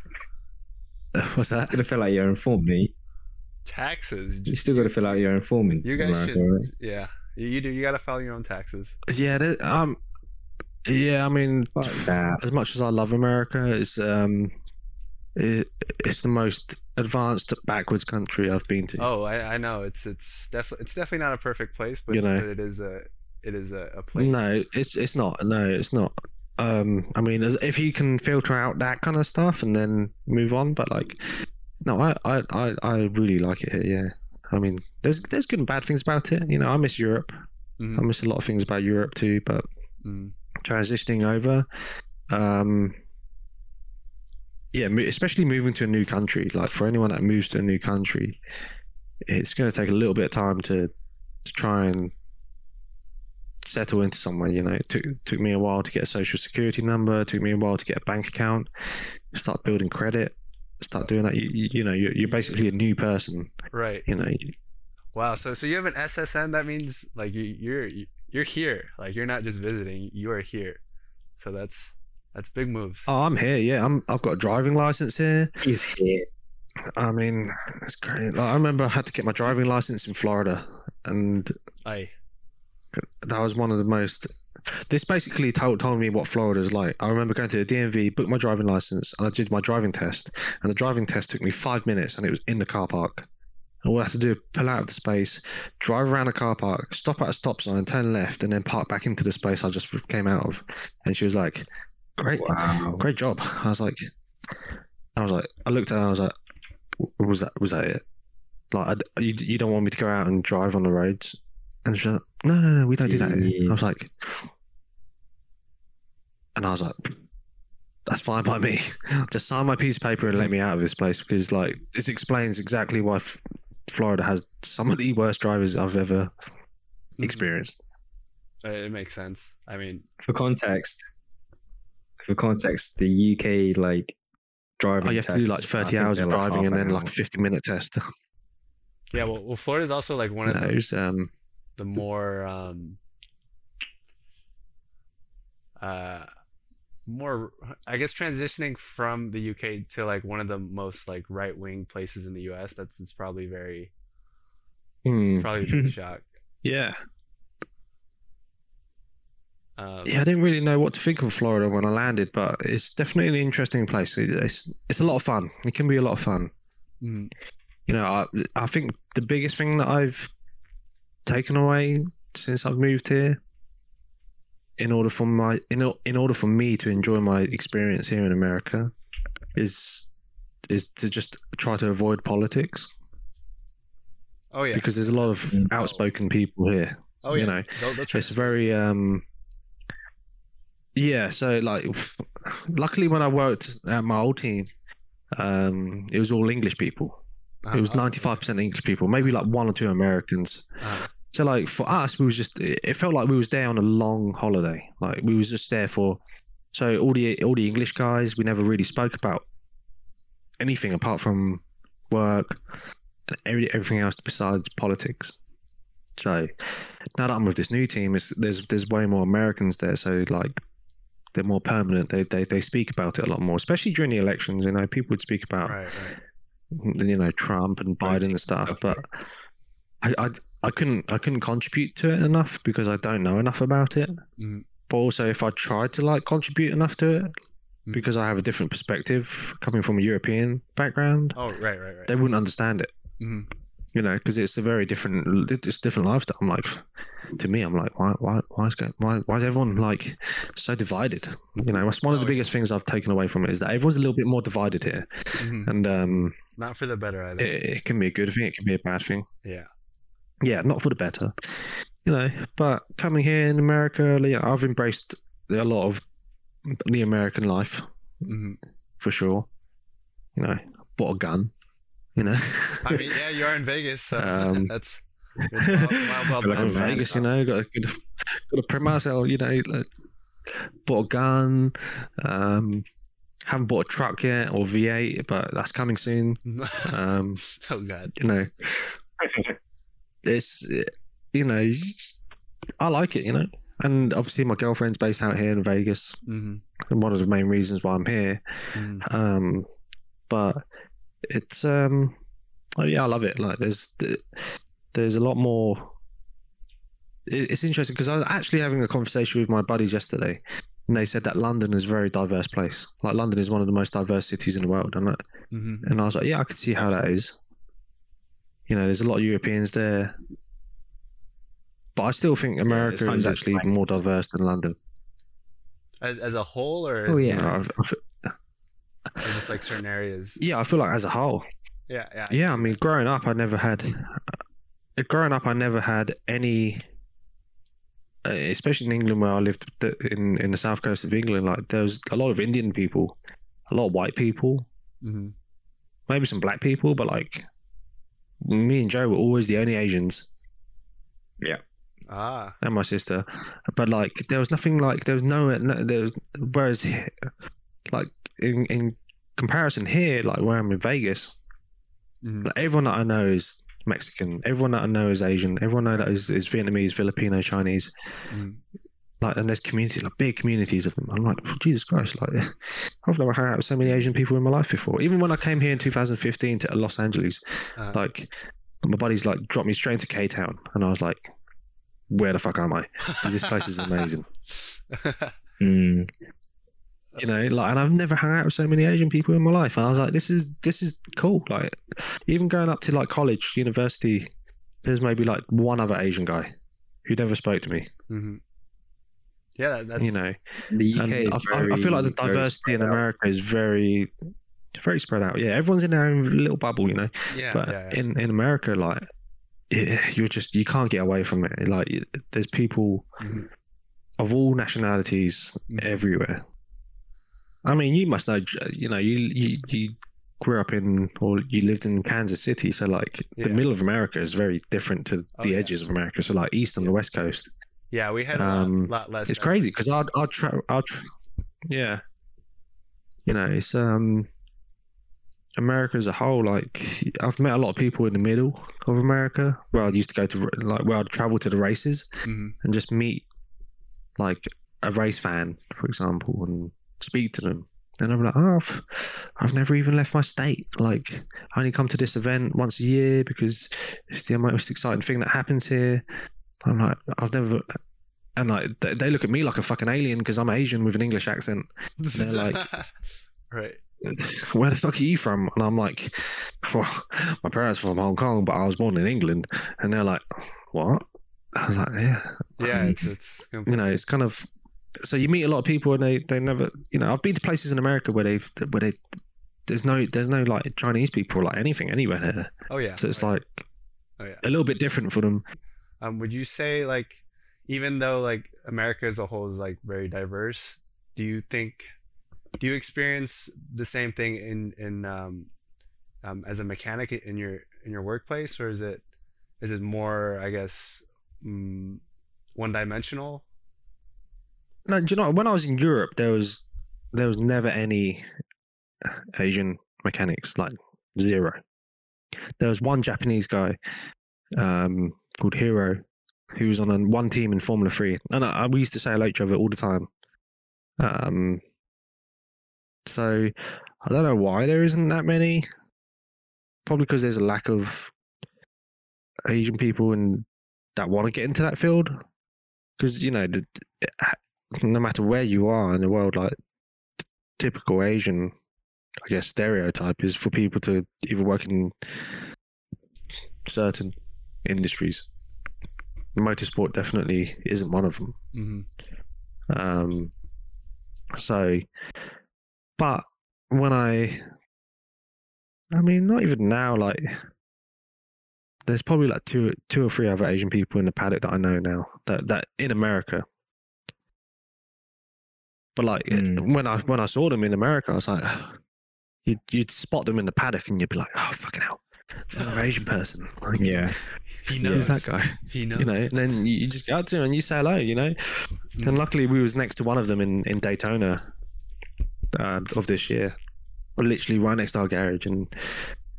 What's that? Gotta fill out your own form, me. Taxes. You still gotta fill out your own form. In You guys America, should. right? Yeah, you, you do. You gotta file your own taxes. Yeah, there- um, yeah. I mean, as much as I love America, it's um, it, it's the most advanced backwards country I've been to. Oh, I, I know. It's it's definitely it's definitely not a perfect place, but, You know. but it is a it is a, a place. No, it's it's not. No, it's not. Um, I mean, if you can filter out that kind of stuff and then move on, but like, no, I I I, I really like it here. Yeah, I mean, there's there's good and bad things about it. You know, I miss Europe. Mhm, I miss a lot of things about Europe too. But mhm. transitioning over, um, yeah, especially moving to a new country. Like for anyone that moves to a new country, it's going to take a little bit of time to to try and settle into somewhere. You know, it took took me a while to get a social security number. It took me a while to get a bank account. Start building credit. Start doing that. You, you, you know, you're, you're basically a new person. Right. You know, Wow. So so you have an SSN. That means like you you're you're here. Like you're not just visiting. You are here. So that's that's big moves. oh, I'm here. Yeah, I'm. I've got a driving license here. He's here. I mean, it's great. Like, I remember I had to get my driving license in Florida, and Aye. That was one of the most. This basically told told me what Florida is like. I remember going to the DMV, booked my driving license, and I did my driving test. And the driving test took me five minutes, and it was in the car park. And all I had to do was pull out of the space, drive around the car park, stop at a stop sign, turn left, and then park back into the space I just came out of. And she was like, "Great, Wow. great job." I was like, I was like, I looked at her, I was like, was that was that it? Like, I you, you don't want me to go out and drive on the roads? And she's like, no, no, no, we don't do that. here." Yeah. I was like, and I was like, that's fine by me. Just sign my piece of paper and let me out of this place because, like, this explains exactly why F- Florida has some of the worst drivers I've ever Mhm. experienced. Uh, It makes sense. I mean, For context, for context, the UK like driving. Oh, you have to do like 30 hours of like, driving and then an like a 50 minute test. yeah. Well, well Florida's also like one of the Those, um, the more um uh more i guess transitioning from the uk to like one of the most like right wing places in the us that's it's probably very hmm. probably a big shock Yeah. um, Yeah, I didn't really know what to think of Florida when I landed, but it's definitely an interesting place. It's it's a lot of fun. It can be a lot of fun. mhm, You know, I I think the biggest thing that I've taken away since I've moved here, in order for my in in order for me to enjoy my experience here in America, is is to just try to avoid politics. Oh yeah. Because there's a lot of Mm. outspoken people here. oh yeah. you know, they'll, they'll it's very um yeah so like luckily when i worked at my old team um it was all english people it was uh-huh, 95% english people maybe like one or two americans. Uh-huh, so like for us we was just it it felt like we was there on a long holiday. Like we was just there for so all the all the english guys we never really spoke about anything apart from work and every, everything else besides politics. So now that i'm with this new team it's, there's there's way more americans there. So like they're more permanent. They, they they speak about it a lot more especially during the elections you know people would speak about right right you know Trump and Biden and stuff, but I, I I couldn't I couldn't contribute to it enough because I don't know enough about it. Mhm. But also, if I tried to like contribute enough to it, Mhm. because I have a different perspective coming from a European background, oh right right right they wouldn't understand it. Mhm. You know, because it's a very different, it's different lifestyle. I'm like, to me, I'm like, why, why, why is, go- why, why is everyone like so divided? You know, that's one of the biggest things I've taken away from it is that everyone's a little bit more divided here, and um, not for the better either it, it can be a good thing, it can be a bad thing. yeah yeah, not for the better, you know. But coming here in America, I've embraced a lot of the American life Mhm. for sure. You know, bought a gun. You know, i mean yeah you are in vegas so Um, that's wild- wild- wild Like in west. a Vegas, you know, got a got to, got print myself. You know, like, bought a gun. Um, haven't bought a truck yet or V8, but that's coming soon. Um, oh god you know, it's you know, I like it. You know, and obviously my girlfriend's based out here in Vegas. hmm and one of the main reasons why I'm here. hmm Um, but it's um, oh yeah, I love it. Like there's there's a lot more. It's interesting because I was actually having a conversation with my buddies yesterday, and they said that London is a very diverse place. Like London is one of the most diverse cities in the world, and I, hmm and I was like, yeah, I could see how that is. You know, there's a lot of Europeans there, but I still think America kind is actually like- more diverse than London. As as a whole, or Oh, yeah. You know, I, I fe- or just like certain areas. yeah, I feel like as a whole. Yeah, yeah, Yeah, I mean, growing up, I never had. Growing up, I never had any. Uh, especially in England, where I lived in in the south coast of England, like there was a lot of Indian people, a lot of white people, hmm maybe some black people, but like me and Joe were always the only Asians, Yeah. Ah, and my sister. But like, there was nothing like there was no, no there was. Whereas, like in in comparison here, like where I'm in Vegas, mhm. Like, everyone that I know is Mexican. Everyone that I know is Asian. Everyone I know that is, is Vietnamese, Filipino, Chinese. Mhm. Like, and there's community, like big communities of them. I'm like, Jesus Christ! Like, I've never hung out with so many Asian people in my life before. Even when I came here in 2015 to Los Angeles, Uh, like my buddies like dropped me straight into K Town, and I was like, where the fuck am I? this place is amazing. Mm. You know, like, and I've never hung out with so many Asian people in my life. And I was like, this is this is cool. Like, even going up to like college, university, there's maybe like one other Asian guy who never spoke to me. Mhm. Yeah, that, that's you know, The UK and is I, I- I feel like the very- very diversity in spread out. America is very, very spread out. Yeah, everyone's in their own little bubble. You know, yeah, but yeah, yeah. in in America, like, yeah, you're just you can't get away from it. Like, there's people Mhm. of all nationalities Mhm. everywhere. I mean, you must know. You know, you you, you grew up in or you lived in Kansas City, so like the middle of America is very different to Oh, the yeah. edges of America. So like east and the west coast, yeah, we had a lot, um, lot less. it's crazy because I'd I'd try I'd tr- yeah, you know, it's um. America as a whole, like I've met a lot of people in the middle of America where I used to go to like where I'd travel to the races Mhm. and just meet like a race fan, for example, and speak to them. And I'm like, oh, I've, I've never even left my state. Like, I only come to this event once a year because it's the most exciting thing that happens here. I'm like, I've never. And like, they, they look at me like a fucking alien because I'm Asian with an English accent. They're like- right. Where the fuck are you from? And I'm like, well, my parents are from Hong Kong, but I was born in England. And they're like, what? I was like, yeah, Yeah, it's it's you know, it's kind of so you meet a lot of people and they they never, you know, I've been to places in America where they've where they there's no there's no like Chinese people like anything anywhere there, oh yeah. so it's oh, yeah. like oh yeah. a little bit different for them. Um, would you say like even though like America as a whole is like very diverse, do you think do you experience the same thing in in um, um, as a mechanic in your in your workplace, or is it is it more I guess mm, one dimensional? No, do you know when I was in Europe, there was there was never any Asian mechanics, like zero. There was one Japanese guy um, called Hiro, who was on a, one team in Formula Three, and I, we used to say hello to each other all the time. Um, so I don't know why there isn't that many. Probably because there's a lack of Asian people and that want to get into that field. Because you know, the, no matter where you are in the world, like typical Asian, I guess stereotype is for people to either work in certain industries. Motorsport definitely isn't one of them. Mm-hmm. Um, so, but when I, I mean, not even now, like, there's probably like two, two or three other Asian people in the paddock that I know now that that in America. But like Mm. when I when I saw them in America, I was like, you'd you'd spot them in the paddock and you'd be like, oh fucking hell, it's another Asian person. Like, Yeah. He who's knows that guy? He knows. You know, and then you you just go out to him and you say hello. You know, and luckily we was next to one of them in in Daytona uh, of this year, literally right next to our garage, and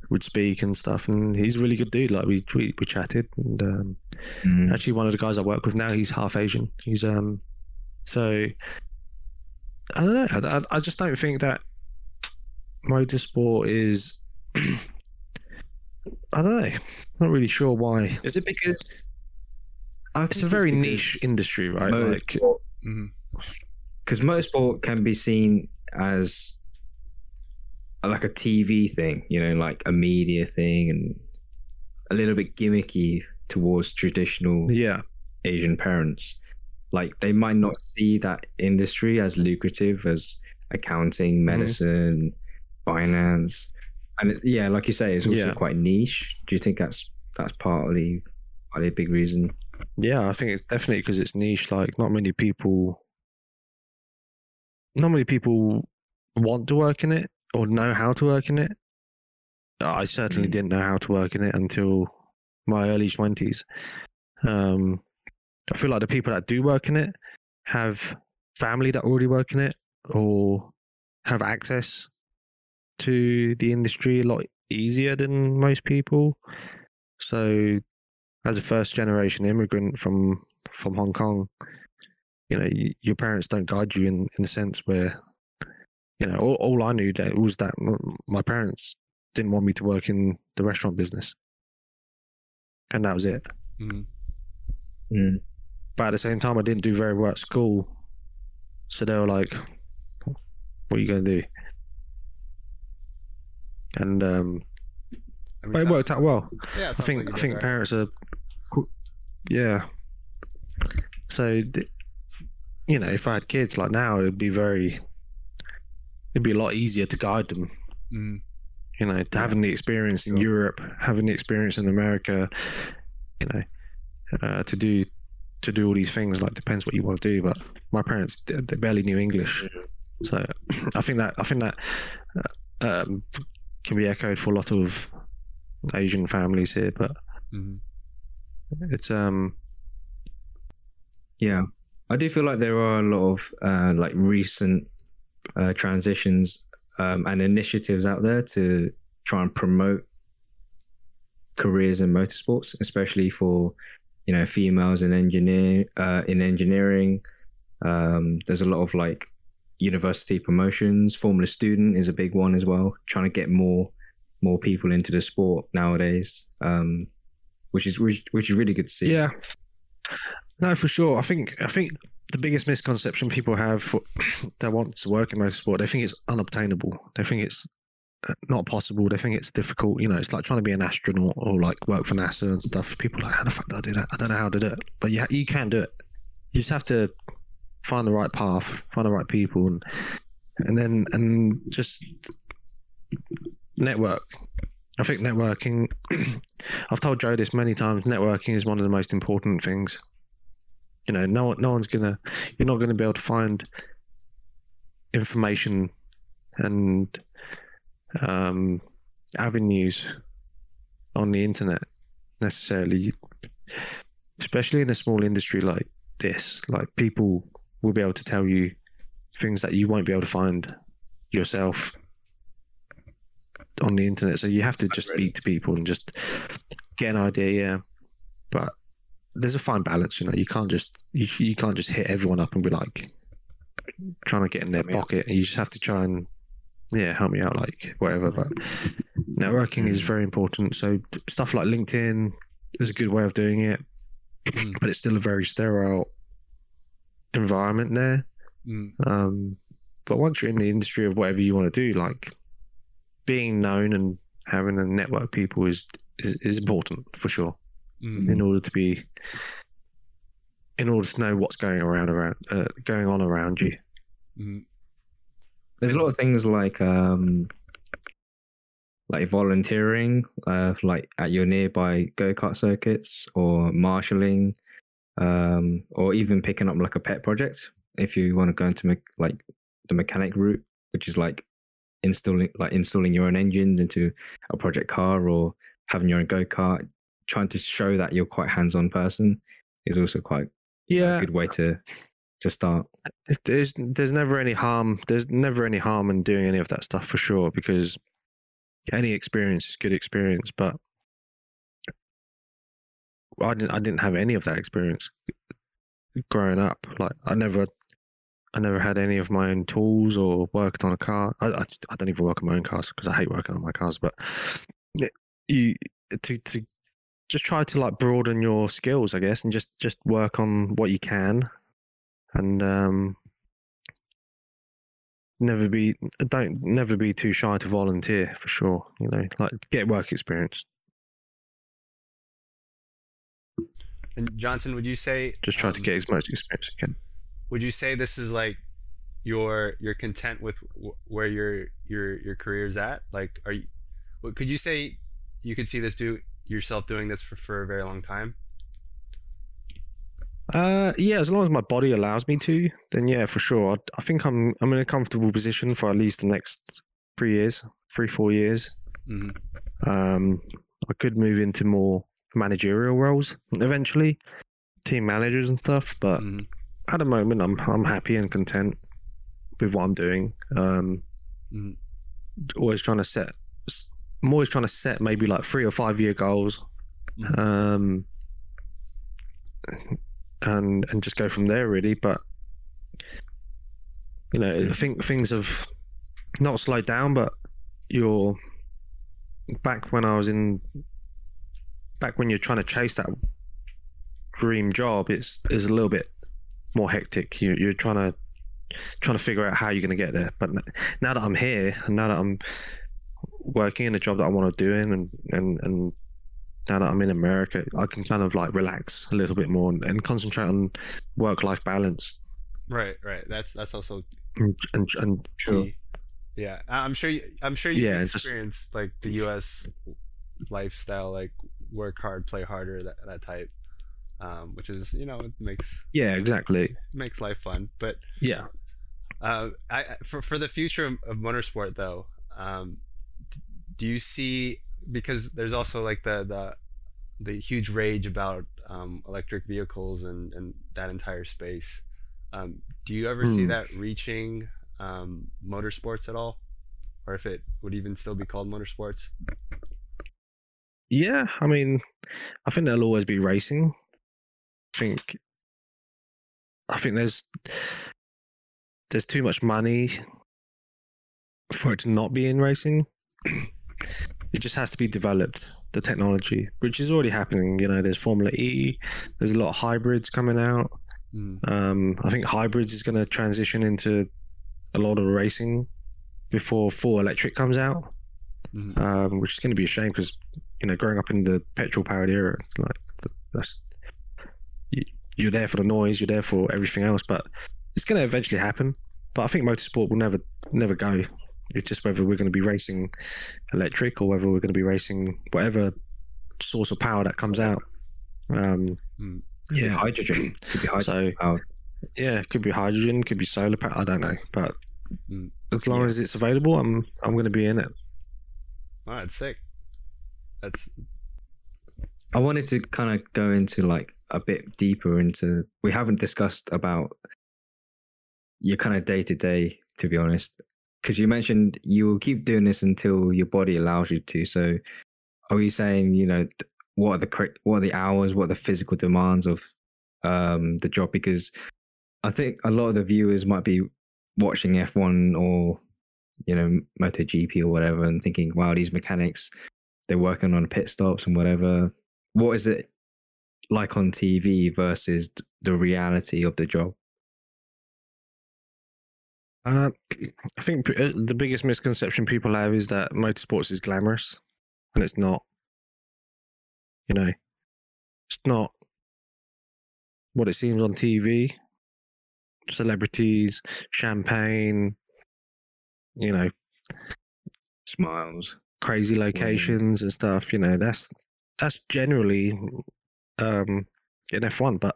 would speak and stuff. And he's a really good dude. Like we we, we chatted, and um, Mm. actually one of the guys I work with now, he's half Asian. He's um, so I don't know. I, I- I just don't think that motorsport is I don't know. Not really sure why. Is it because I It's a very because niche industry, right? Like, motorsport- Mhm. because motorsport can be seen as like a TV thing, you know, like a media thing, and a little bit gimmicky towards traditional yeah, Asian parents. Like they might not see that industry as lucrative as accounting, medicine, finance, and it, yeah, like you say, it's also Yeah. quite niche. Do you think that's that's partly partly a big reason? yeah. I think it's definitely because it's niche. Like, not many people, not many people want to work in it or know how to work in it. I certainly Mm. didn't know how to work in it until my early twenties. Um, I feel like the people that do work in it have family that already work in it or have access to the industry a lot easier than most people. So, as a first generation immigrant from from Hong Kong, you know, y your parents don't guide you in in the sense where, you know, all, all I knew that was that my parents didn't want me to work in the restaurant business, and that was it. Mhm. Mm. But at the same time, I didn't do very well at school, so they were like, "What are you going to do?" And um, I mean, but it worked out well. Yeah, I think like I think right. parents are, yeah. So, you know, if I had kids like now, it'd be very, it'd be a lot easier to guide them. Mhm. You know, to having the experience in Sure. Europe, having the experience in America, you know, uh, to do to do all these things. Like depends what you want to do. But my parents they they barely knew English, so I think that I think that uh, um, can be echoed for a lot of Asian families here. But Mhm. it's um Yeah, I do feel like there are a lot of uh, like recent uh, transitions um, and initiatives out there to try and promote careers in motorsports, especially for you know females in engineer uh, in engineering. Um, there's a lot of like university promotions. Formula student is a big one as well, trying to get more more people into the sport nowadays, um, which is which, which is really good to see. yeah. No, for sure. I think I think the biggest misconception people have for, that want to work in motorsport, they think it's unobtainable. They think it's not possible. They think it's difficult. You know, it's like trying to be an astronaut or like work for NASA and stuff. People are like, how the fuck do I do that? I don't know how to do it. But yeah, you can do it. You just have to find the right path, find the right people, and and then and just network. I think networking. I've told Joe this many times. Networking is one of the most important things. You know, no no one's gonna. You're not gonna be able to find information and um, avenues on the internet necessarily, especially in a small industry like this. Like people will be able to tell you things that you won't be able to find yourself on the internet. So you have to just speak to people and just get an idea. Yeah, but there's a fine balance. You know, you can't just you, you can't just hit everyone up and be like trying to get in their Help me out. pocket. You just have to try and yeah, help me out, like whatever. But networking is very important. So stuff like LinkedIn is a good way of doing it, Mm. but it's still a very sterile environment there. Mm. Um, but once you're in the industry of whatever you want to do, like being known and having a network of people is, is is important for sure. Mm. In order to be, in order to know what's going around around uh, going on around you. There's a lot of things like um like volunteering uh like at your nearby go-kart circuits or marshalling um or even picking up like a pet project if you want to go into me- like the mechanic route which is like installing like installing your own engines into a project car or having your own go-kart trying to show that you're quite hands-on person is also quite yeah. a good way to to start there's there's never any harm. There's never any harm in doing any of that stuff for sure because any experience is good experience. But I didn't I didn't have any of that experience growing up. Like I never I never had any of my own tools or worked on a car. I, I, I don't even work on my own cars because I hate working on my cars. But you to to just try to like broaden your skills, I guess, and just just work on what you can, and um, never be don't never be too shy to volunteer for sure. You know, like get work experience. And Johnson, would you say Just try to um, get as much experience as you can. would you say this is like your you're content with wh- where your your your career's at like are you could you say you could see this do yourself doing this for, for a very long time Uh, yeah, as long as my body allows me to, then yeah, for sure. I, I think I'm I'm in a comfortable position for at least the next three years, three four years. mm-hmm. Um, I could move into more managerial roles eventually, team managers and stuff. But Mm-hmm. at the moment, I'm I'm happy and content with what I'm doing. Um, Mhm. always trying to set. I'm always trying to set maybe like three or five year goals. Mhm. Um, and and just go from there really. But you know, I think things have not slowed down, but you're back when I was in back when you're trying to chase that dream job. It's is a little bit more hectic. You, you're trying to trying to figure out how you're going to get there. But now that I'm here, and now that I'm working in a job that I want to do in, and and and now that I'm in America, I can kind of like relax a little bit more and, and concentrate on work life balance. right right that's that's also And, and, and sure. yeah i'm sure you i'm sure you Yeah, it's just- experienced like the us lifestyle like work hard play harder that, that type um, which is you know it makes yeah, exactly. makes life fun but Yeah. Uh, I for for the future of, of motorsport though, um, d- do you see because there's also like the the the huge rage about um, electric vehicles and and that entire space. Um, do you ever see Hmm. that reaching um, motorsports at all, or if it would even still be called motorsports? Yeah, I mean, I think there'll always be racing. I think, I think there's there's too much money for it to not be in racing. It just has to be developed, the technology, which is already happening. You know, there's Formula E, there's a lot of hybrids coming out. Mm, Um, I think hybrids is going to transition into a lot of racing before full electric comes out mhm. um, which is going to be a shame because you know growing up in the petrol powered era, it's like that's you're there for the noise, you're there for everything else, but it's going to eventually happen. But I think motorsport will never never go. It's just whether we're going to be racing electric or whether we're going to be racing whatever source of power that comes out. Um, Mm. Could yeah. hydrogen. Could be hydrogen. So powered. yeah, it could be hydrogen, could be solar power. I don't know, but Mm. as long Yeah. as it's available, I'm I'm going to be in it. Oh, that's sick. That's I wanted to kind of go into like a bit deeper into. We haven't discussed about your kind of day to day, to be honest, because you mentioned you will keep doing this until your body allows you to. So, are you saying you know what are the what are the hours, what are the physical demands of um, the job? Because I think a lot of the viewers might be watching F1 or you know MotoGP or whatever and thinking, wow, these mechanics they're working on pit stops and whatever. What is it like on TV versus the reality of the job? Uh, I think uh, the biggest misconception people have is that motorsports is glamorous, and it's not. You know, it's not what it seems on TV. Celebrities, champagne, you know, Smiles. crazy locations and stuff. You know, that's that's generally um, in F1, but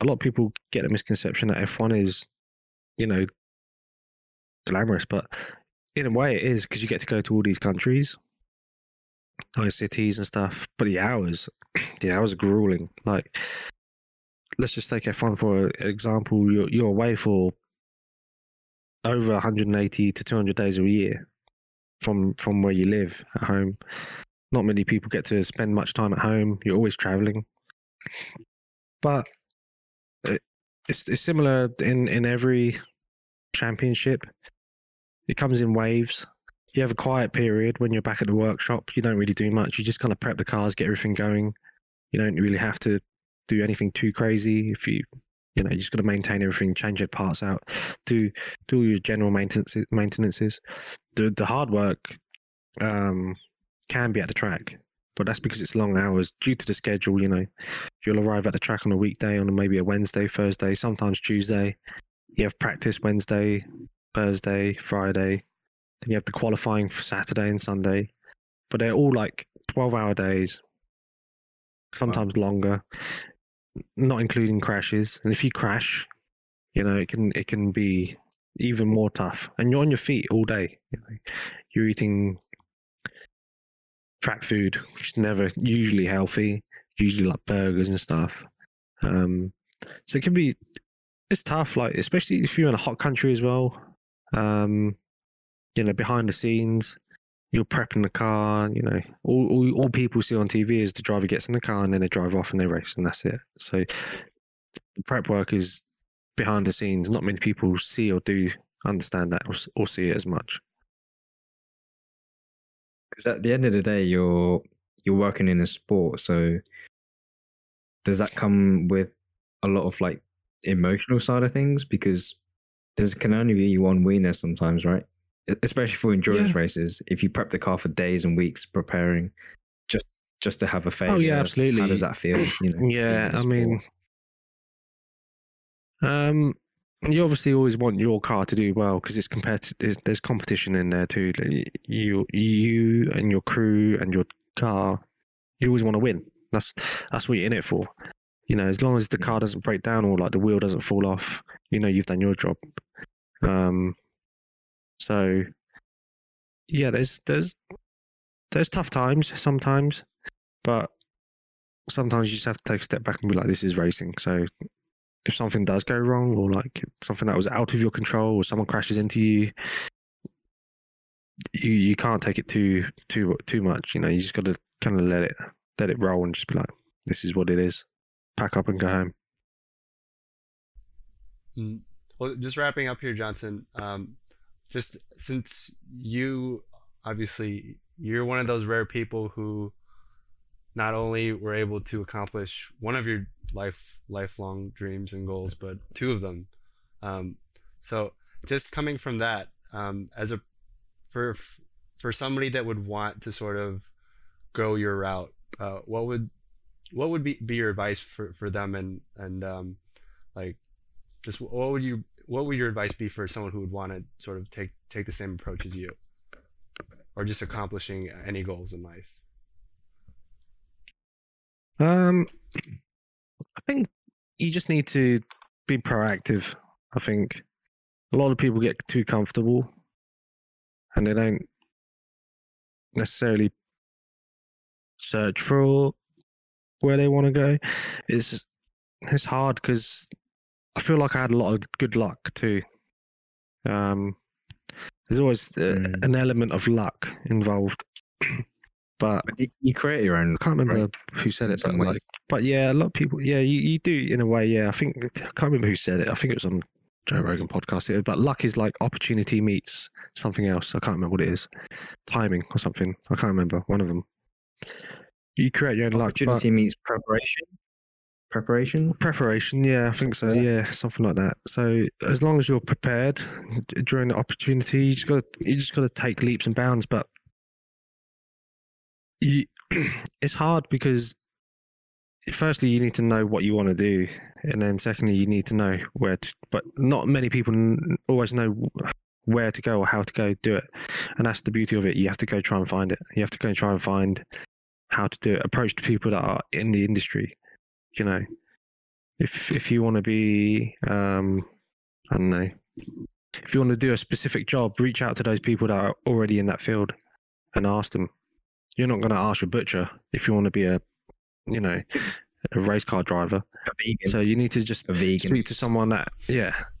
a lot of people get the misconception that F1 is, you know, glamorous, but in a way it is because you get to go to all these countries, nice cities and stuff. But the hours, the hours are grueling. Like, let's just take F1 for example. You're you're away for over 180 to 200 days a year from from where you live at home. Not many people get to spend much time at home. You're always traveling, but it's it's similar in in every championship. It comes in waves. You have a quiet period when you're back at the workshop. You don't really do much. You just kind of prep the cars, get everything going. You don't really have to do anything too crazy. If you, you know, you just got to maintain everything, change your parts out, do do all your general maintenance maintenances. The the hard work um, can be at the track, but that's because it's long hours due to the schedule. You know, you'll arrive at the track on a weekday, on maybe a Wednesday, Thursday, sometimes Tuesday. You have practice Wednesday, Thursday, Friday. Then you have the qualifying for Saturday and Sunday, but they're all like twelve-hour days, sometimes longer, not including crashes. And if you crash, you know it can it can be even more tough. And you're on your feet all day. You know, you're eating track food, which is never usually healthy. Usually like burgers and stuff. Um, so it can be it's tough, like especially if you're in a hot country as well. Um, you know, behind the scenes, you're prepping the car. You know, all, all all people see on TV is the driver gets in the car and then they drive off and they race and that's it. So the prep work is behind the scenes. Not many people see or do understand that or, or see it as much. Because at the end of the day, you're you're working in a sport, so does that come with a lot of like emotional side of things? Because there can only be one winner sometimes, right? Especially for endurance Yeah. races, if you prep the car for days and weeks preparing, just just to have a failure. Oh yeah, absolutely. How does that feel? You know, Yeah, I mean. Um, you obviously always want your car to do well because it's competitive. There's, there's competition in there too. Like, You, you, and your crew and your car. You always want to win. That's that's what you're in it for. You know, as long as the car doesn't break down or like the wheel doesn't fall off, you know you've done your job. Um, so yeah, there's there's there's tough times sometimes, but sometimes you just have to take a step back and be like, this is racing. So if something does go wrong or like something that was out of your control or someone crashes into you you you can't take it too too too much you know you just got to kind of let it let it roll and just be like this is what it is pack up and go home Mm. Well, just wrapping up here, Johnson. Um, just since you obviously you're one of those rare people who not only were able to accomplish one of your life lifelong dreams and goals, but two of them. Um, so just coming from that, um, as a for for somebody that would want to sort of go your route, uh, what would what would be, be your advice for, for them and and um, like just what would you what would your advice be for someone who would want to sort of take take the same approach as you? Or just accomplishing any goals in life? Um i think you just need to be proactive i think. A lot of people get too comfortable and they don't necessarily search for where they want to go it's it's hard because I feel like I had a lot of good luck too. Um, there's always uh, Mm. an element of luck involved, but you, create your own. I can't remember who said it. But like, but yeah, a lot of people. Yeah, you, you do in a way. Yeah, I think I can't remember who said it. I think it was on Joe Rogan podcast. But luck is like opportunity meets something else. I can't remember what it is, timing or something. I can't remember one of them. You create your own luck. Opportunity means preparation. Preparation. Preparation, yeah, I think so. Yeah. Yeah. something like that. So as long as you're prepared during the opportunity, you just got you just got to take leaps and bounds. But you, it's hard because firstly you need to know what you want to do, and then secondly you need to know where to. But not many people always know where to go or how to go do it, and that's the beauty of it. You have to go try and find it. You have to go and try and find how to do it. Approach the people that are in the industry you know if if you want to be um i don't know if you want to do a specific job reach out to those people that are already in that field and ask them you're not going to ask your butcher if you want to be a you know a race car driver A vegan. so you need to just a vegan. speak to someone that yeah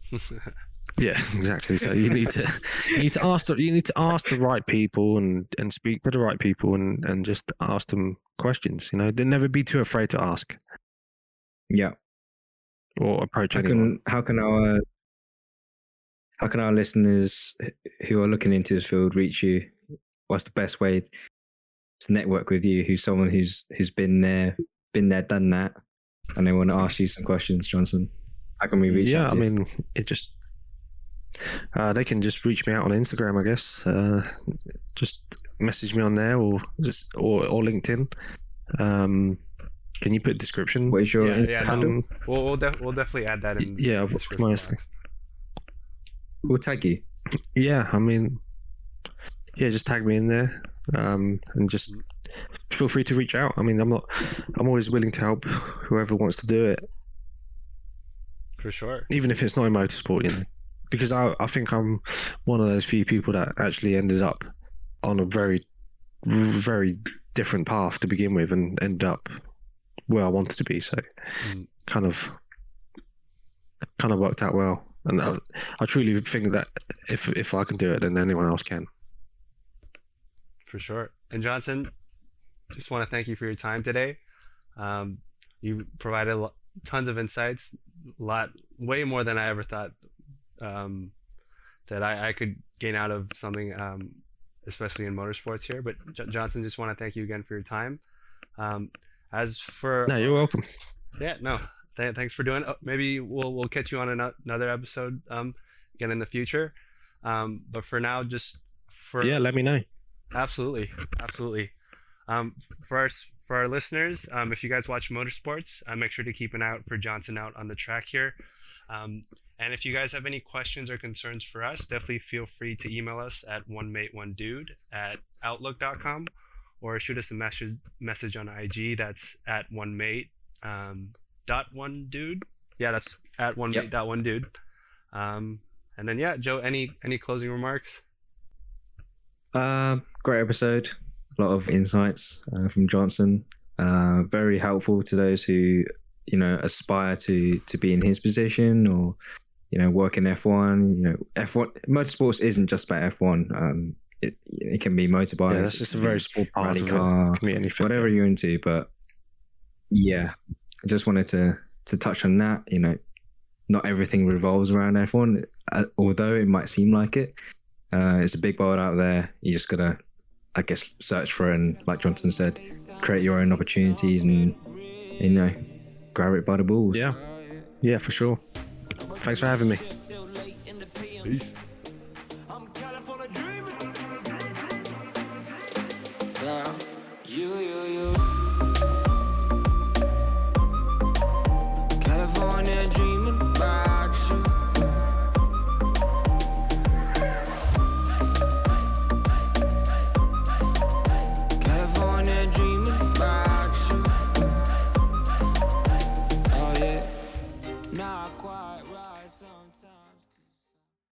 yeah exactly so you need to you need to ask the, you need to ask the right people and and speak to the right people and and just ask them questions you know they never be too afraid to ask Yeah. or approach How anyone can how can our how can our listeners who are looking into this field reach you? What's the best way to network with you? Who's someone who's who's been there, been there, done that, and they want to ask you some questions, Johnson? How can we reach? yeah, out I you? mean, it just uh, they can just reach me out on Instagram, I guess. Uh, just message me on there, or just or, or LinkedIn. Um, can you put description? what is your Yeah, yeah, handle? We'll we'll, def- we'll definitely add that in. yeah, the I'll description my- We'll tag you. yeah, I mean, yeah, just tag me in there, um, and just feel free to reach out. I mean, I'm not, I'm always willing to help whoever wants to do it, For sure. even if it's not in motorsport, you know, because I, I think I'm one of those few people that actually ended up on a very, very different path to begin with, and ended up where I wanted to be. So, Mm. kind of, kind of worked out well. And I, I truly think that if if I can do it, then anyone else can. For sure. And Johnson, just want to thank you for your time today. Um, you provided tons of insights, a lot, way more than I ever thought um, that I, I could gain out of something, um, especially in motorsports here. But J- Johnson, just want to thank you again for your time. Um, as for No, you're welcome. yeah, no, th- thanks for doing. it. Oh, maybe we'll we'll catch you on ano- another episode um, again in the future. Um, but for now, just for Yeah, let me know. Absolutely, absolutely. Um, for our for our listeners, um, if you guys watch motorsports, uh, make sure to keep an eye out for Johnson out on the track here. Um, and if you guys have any questions or concerns for us, definitely feel free to email us at one mate one dude at outlook.com or shoot us a message message on IG. That's at one mate um, dot one dude. Yeah, that's at one Yep. mate dot one dude. Um, and then yeah, Joe, any any closing remarks? Uh, great episode. A lot of insights uh, from Johnson. Uh, very helpful to those who you know aspire to to be in his position or you know work in F1. You know, F1 motorsports isn't just about F1. Um, it it can be motorbikes. Yeah, that's just a very small part of car, it. Can be anything. whatever you're into. But yeah, I just wanted to to touch on that. You know, not everything revolves around F1, uh, although it might seem like it. Uh, it's a big world out there. You just gotta, I guess, search for it and, like Johnson said, create your own opportunities and you know, grab it by the balls. Yeah, yeah, for sure. Thanks for having me. Peace.